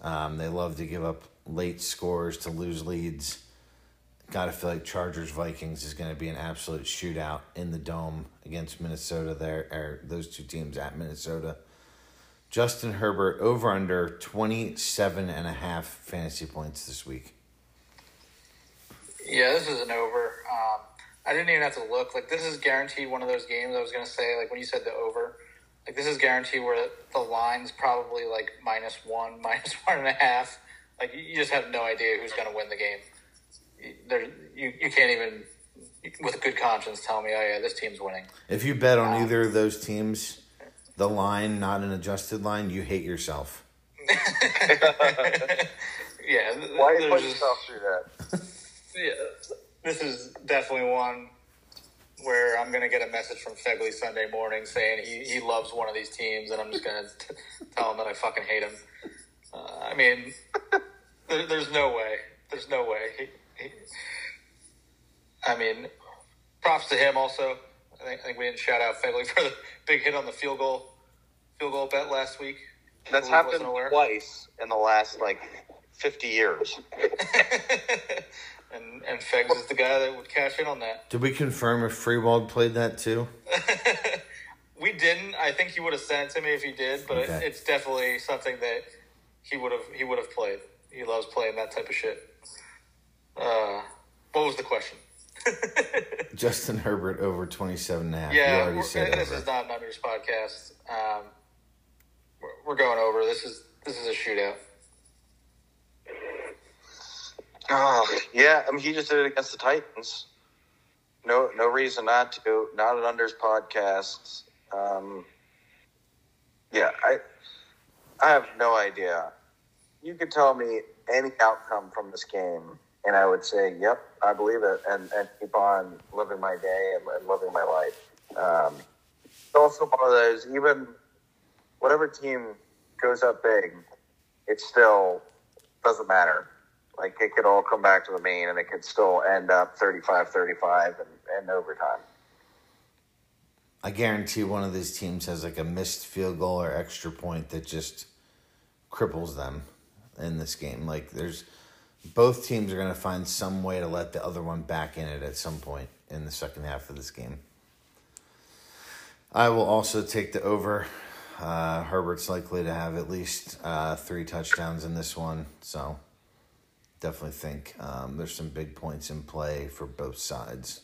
Um, they love to give up late scores to lose leads. Got to feel like Chargers Vikings is going to be an absolute shootout in the dome against Minnesota. There, or those two teams at Minnesota. Justin Herbert over under 27 and a half fantasy points this week. Yeah, this is an over. Um, I didn't even have to look. Like this is guaranteed one of those games. I was gonna say like when you said the over, like this is guaranteed where the line's probably like minus one, minus one and a half. Like you just have no idea who's gonna win the game. There, you you can't even with a good conscience tell me, oh yeah, this team's winning. If you bet on um, either of those teams, the line, not an adjusted line, you hate yourself. yeah. Why you put yourself through that? yeah this is definitely one where I'm going to get a message from Fegley Sunday morning saying he, he loves one of these teams, and I'm just going to tell him that I fucking hate him. Uh, I mean, there, there's no way. There's no way. He, he, I mean, props to him also. I think, I think we didn't shout out Fegley for the big hit on the field goal field goal bet last week. That's happened twice in the last like 50 years. and and Fegs is the guy that would cash in on that. Did we confirm if Freewald played that too? we didn't. I think he would have sent it to me if he did, but okay. it's definitely something that he would have he would have played. He loves playing that type of shit. Uh, what was the question? Justin Herbert over 27 and a half. Yeah, this over. is not an unders podcast. Um, we're, we're going over. This is this is a shootout. Oh, yeah. I mean, he just did it against the Titans. No, no reason not to. Not an unders podcast. Um, yeah, I, I have no idea. You could tell me any outcome from this game, and I would say, "Yep, I believe it," and, and keep on living my day and, and living my life. Um, it's also one of those, even whatever team goes up big, it still doesn't matter. Like it could all come back to the main, and it could still end up 35-35 and, and overtime. I guarantee one of these teams has like a missed field goal or extra point that just cripples them in this game. Like there's both teams are going to find some way to let the other one back in it at some point in the second half of this game. I will also take the over. Uh, Herbert's likely to have at least uh, three touchdowns in this one, so definitely think um, there's some big points in play for both sides.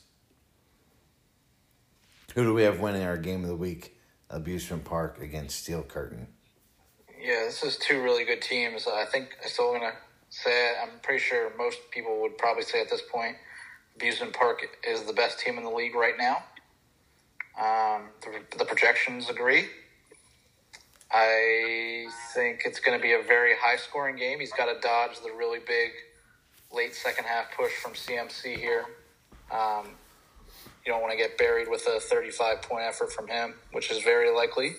Who do we have winning our game of the week? Abusement Park against Steel Curtain. Yeah, this is two really good teams. I think I'm still gonna say it. I'm pretty sure most people would probably say at this point, Abusement Park is the best team in the league right now. Um, the, the projections agree. I think it's going to be a very high scoring game. He's got to dodge the really big late second half push from CMC here. Um, you don't want to get buried with a 35 point effort from him, which is very likely.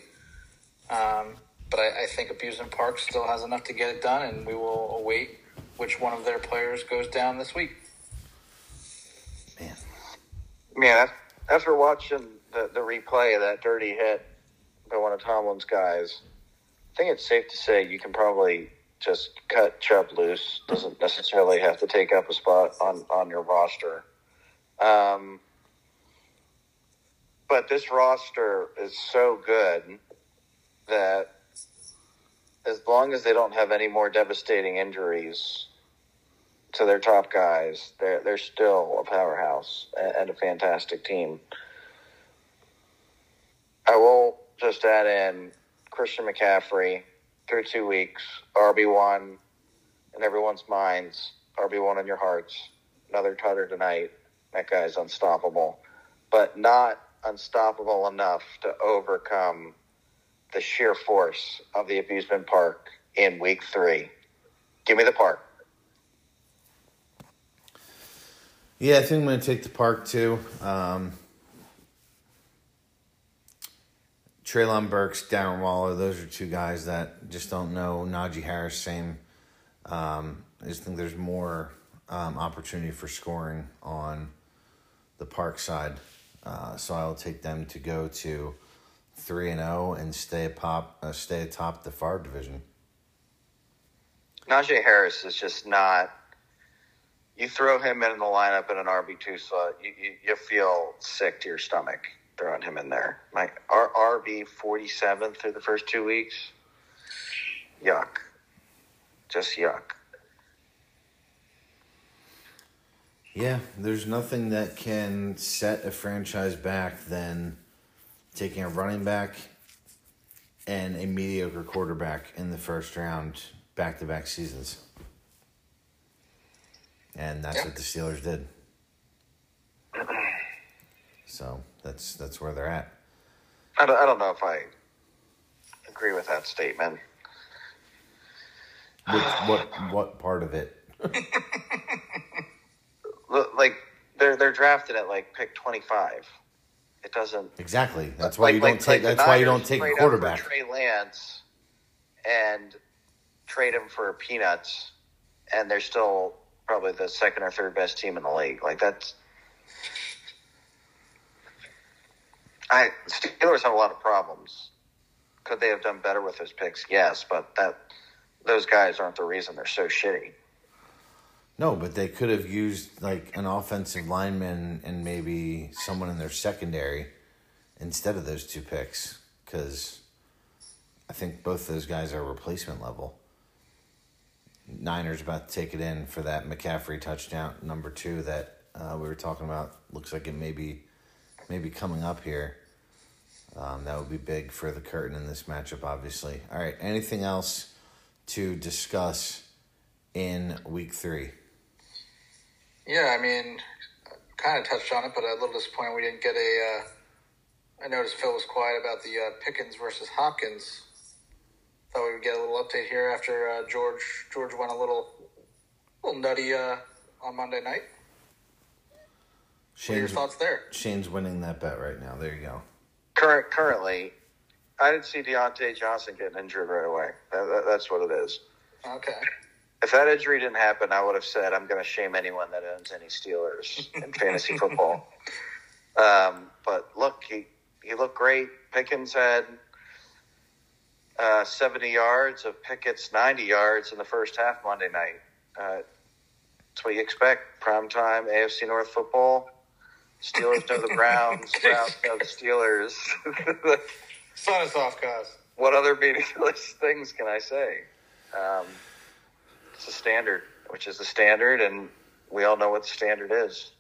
Um, but I, I think Abusement Park still has enough to get it done, and we will await which one of their players goes down this week. Man, Man, after watching the, the replay of that dirty hit by one of Tomlin's guys, I think it's safe to say you can probably just cut Chubb loose. Doesn't necessarily have to take up a spot on, on your roster. Um, but this roster is so good that as long as they don't have any more devastating injuries to their top guys, they're they're still a powerhouse and a fantastic team. I will just add in Christian McCaffrey through two weeks, RB one in everyone's minds, RB one in your hearts. Another tutter tonight. That guy's unstoppable, but not unstoppable enough to overcome the sheer force of the abusement park in week three. Give me the park. Yeah, I think I'm going to take the park too. Um, Treylon Burks, Darren Waller, those are two guys that just don't know. Najee Harris, same. Um, I just think there's more um, opportunity for scoring on the park side. Uh, so I'll take them to go to three and zero and stay pop uh, stay atop the far division. Najee Harris is just not. You throw him in the lineup in an RB two slot, you, you, you feel sick to your stomach throwing him in there. Like our RB forty seventh through the first two weeks, yuck, just yuck. Yeah, there's nothing that can set a franchise back than taking a running back and a mediocre quarterback in the first round back to back seasons. And that's what the Steelers did. So that's that's where they're at. I don't, I don't know if I agree with that statement. Which, what what part of it? Like they're they're drafted at like pick twenty five. It doesn't Exactly. That's why like- you don't like- take. like that's why you don't take a trade up for quarterback. Trey Lance and trade him for peanuts, and they're still probably the second or third best team in the league. Like that's. I Steelers have a lot of problems. Could they have done better with those picks? Yes, but that those guys aren't the reason they're so shitty. No, but they could have used like an offensive lineman and maybe someone in their secondary instead of those two picks because I think both those guys are replacement level. Niners about to take it in for that McCaffrey touchdown number two that uh, we were talking about. Looks like it may be maybe coming up here. Um, that would be big for the curtain in this matchup, obviously. All right, anything else to discuss in week three? Yeah, I mean, kind of touched on it, but a little disappointed we didn't get a. Uh, I noticed Phil was quiet about the uh, Pickens versus Hopkins. Thought we would get a little update here after uh, George George went a little A little nutty uh, on Monday night. What are your Shane's, thoughts there? Shane's winning that bet right now. There you go. Current, currently, I didn't see Diontae Johnson getting injured right away. That, that, that's what it is. Okay. If that injury didn't happen, I would have said I'm going to shame anyone that owns any Steelers in fantasy football. Um, but look, he he looked great. Pickens had uh, 70 yards of Pickett's 90 yards in the first half Monday night. Uh, that's what you expect. Prime time AFC North football. Steelers know the Browns. Browns know the Steelers. Sign us off, guys. what other meaningless things can I say? Um, it's a standard, which is the standard, and we all know what the standard is.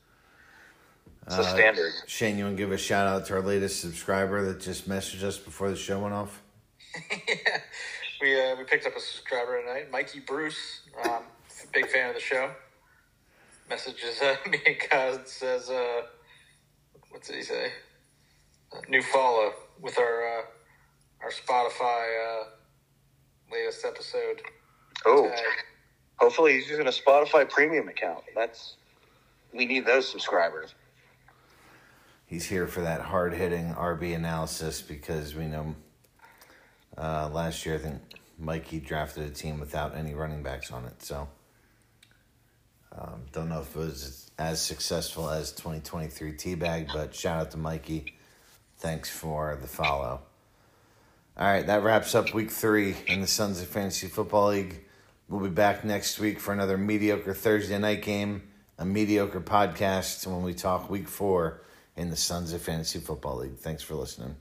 It's a Uh, standard. Shane, you want to give a shout out to our latest subscriber that just messaged us before the show went off? yeah. We uh, we picked up a subscriber tonight, Mikey Bruce. Um, big fan of the show. Messages uh, me and Kaz and says, uh, "What did he say? Uh, new follow with our uh, our Spotify uh, latest episode." Oh, tag. hopefully he's using a Spotify premium account. That's we need those subscribers. He's here for that hard hitting RB analysis because we know uh, last year I think Mikey drafted a team without any running backs on it. So um, don't know if it was as successful as 2023 Teabag, but shout out to Mikey. Thanks for the follow. All right, that wraps up week three in the Sons of Fantasy Football League. We'll be back next week for another mediocre Thursday night game, a mediocre podcast when we talk week four in the Sons of Fantasy Football League. Thanks for listening.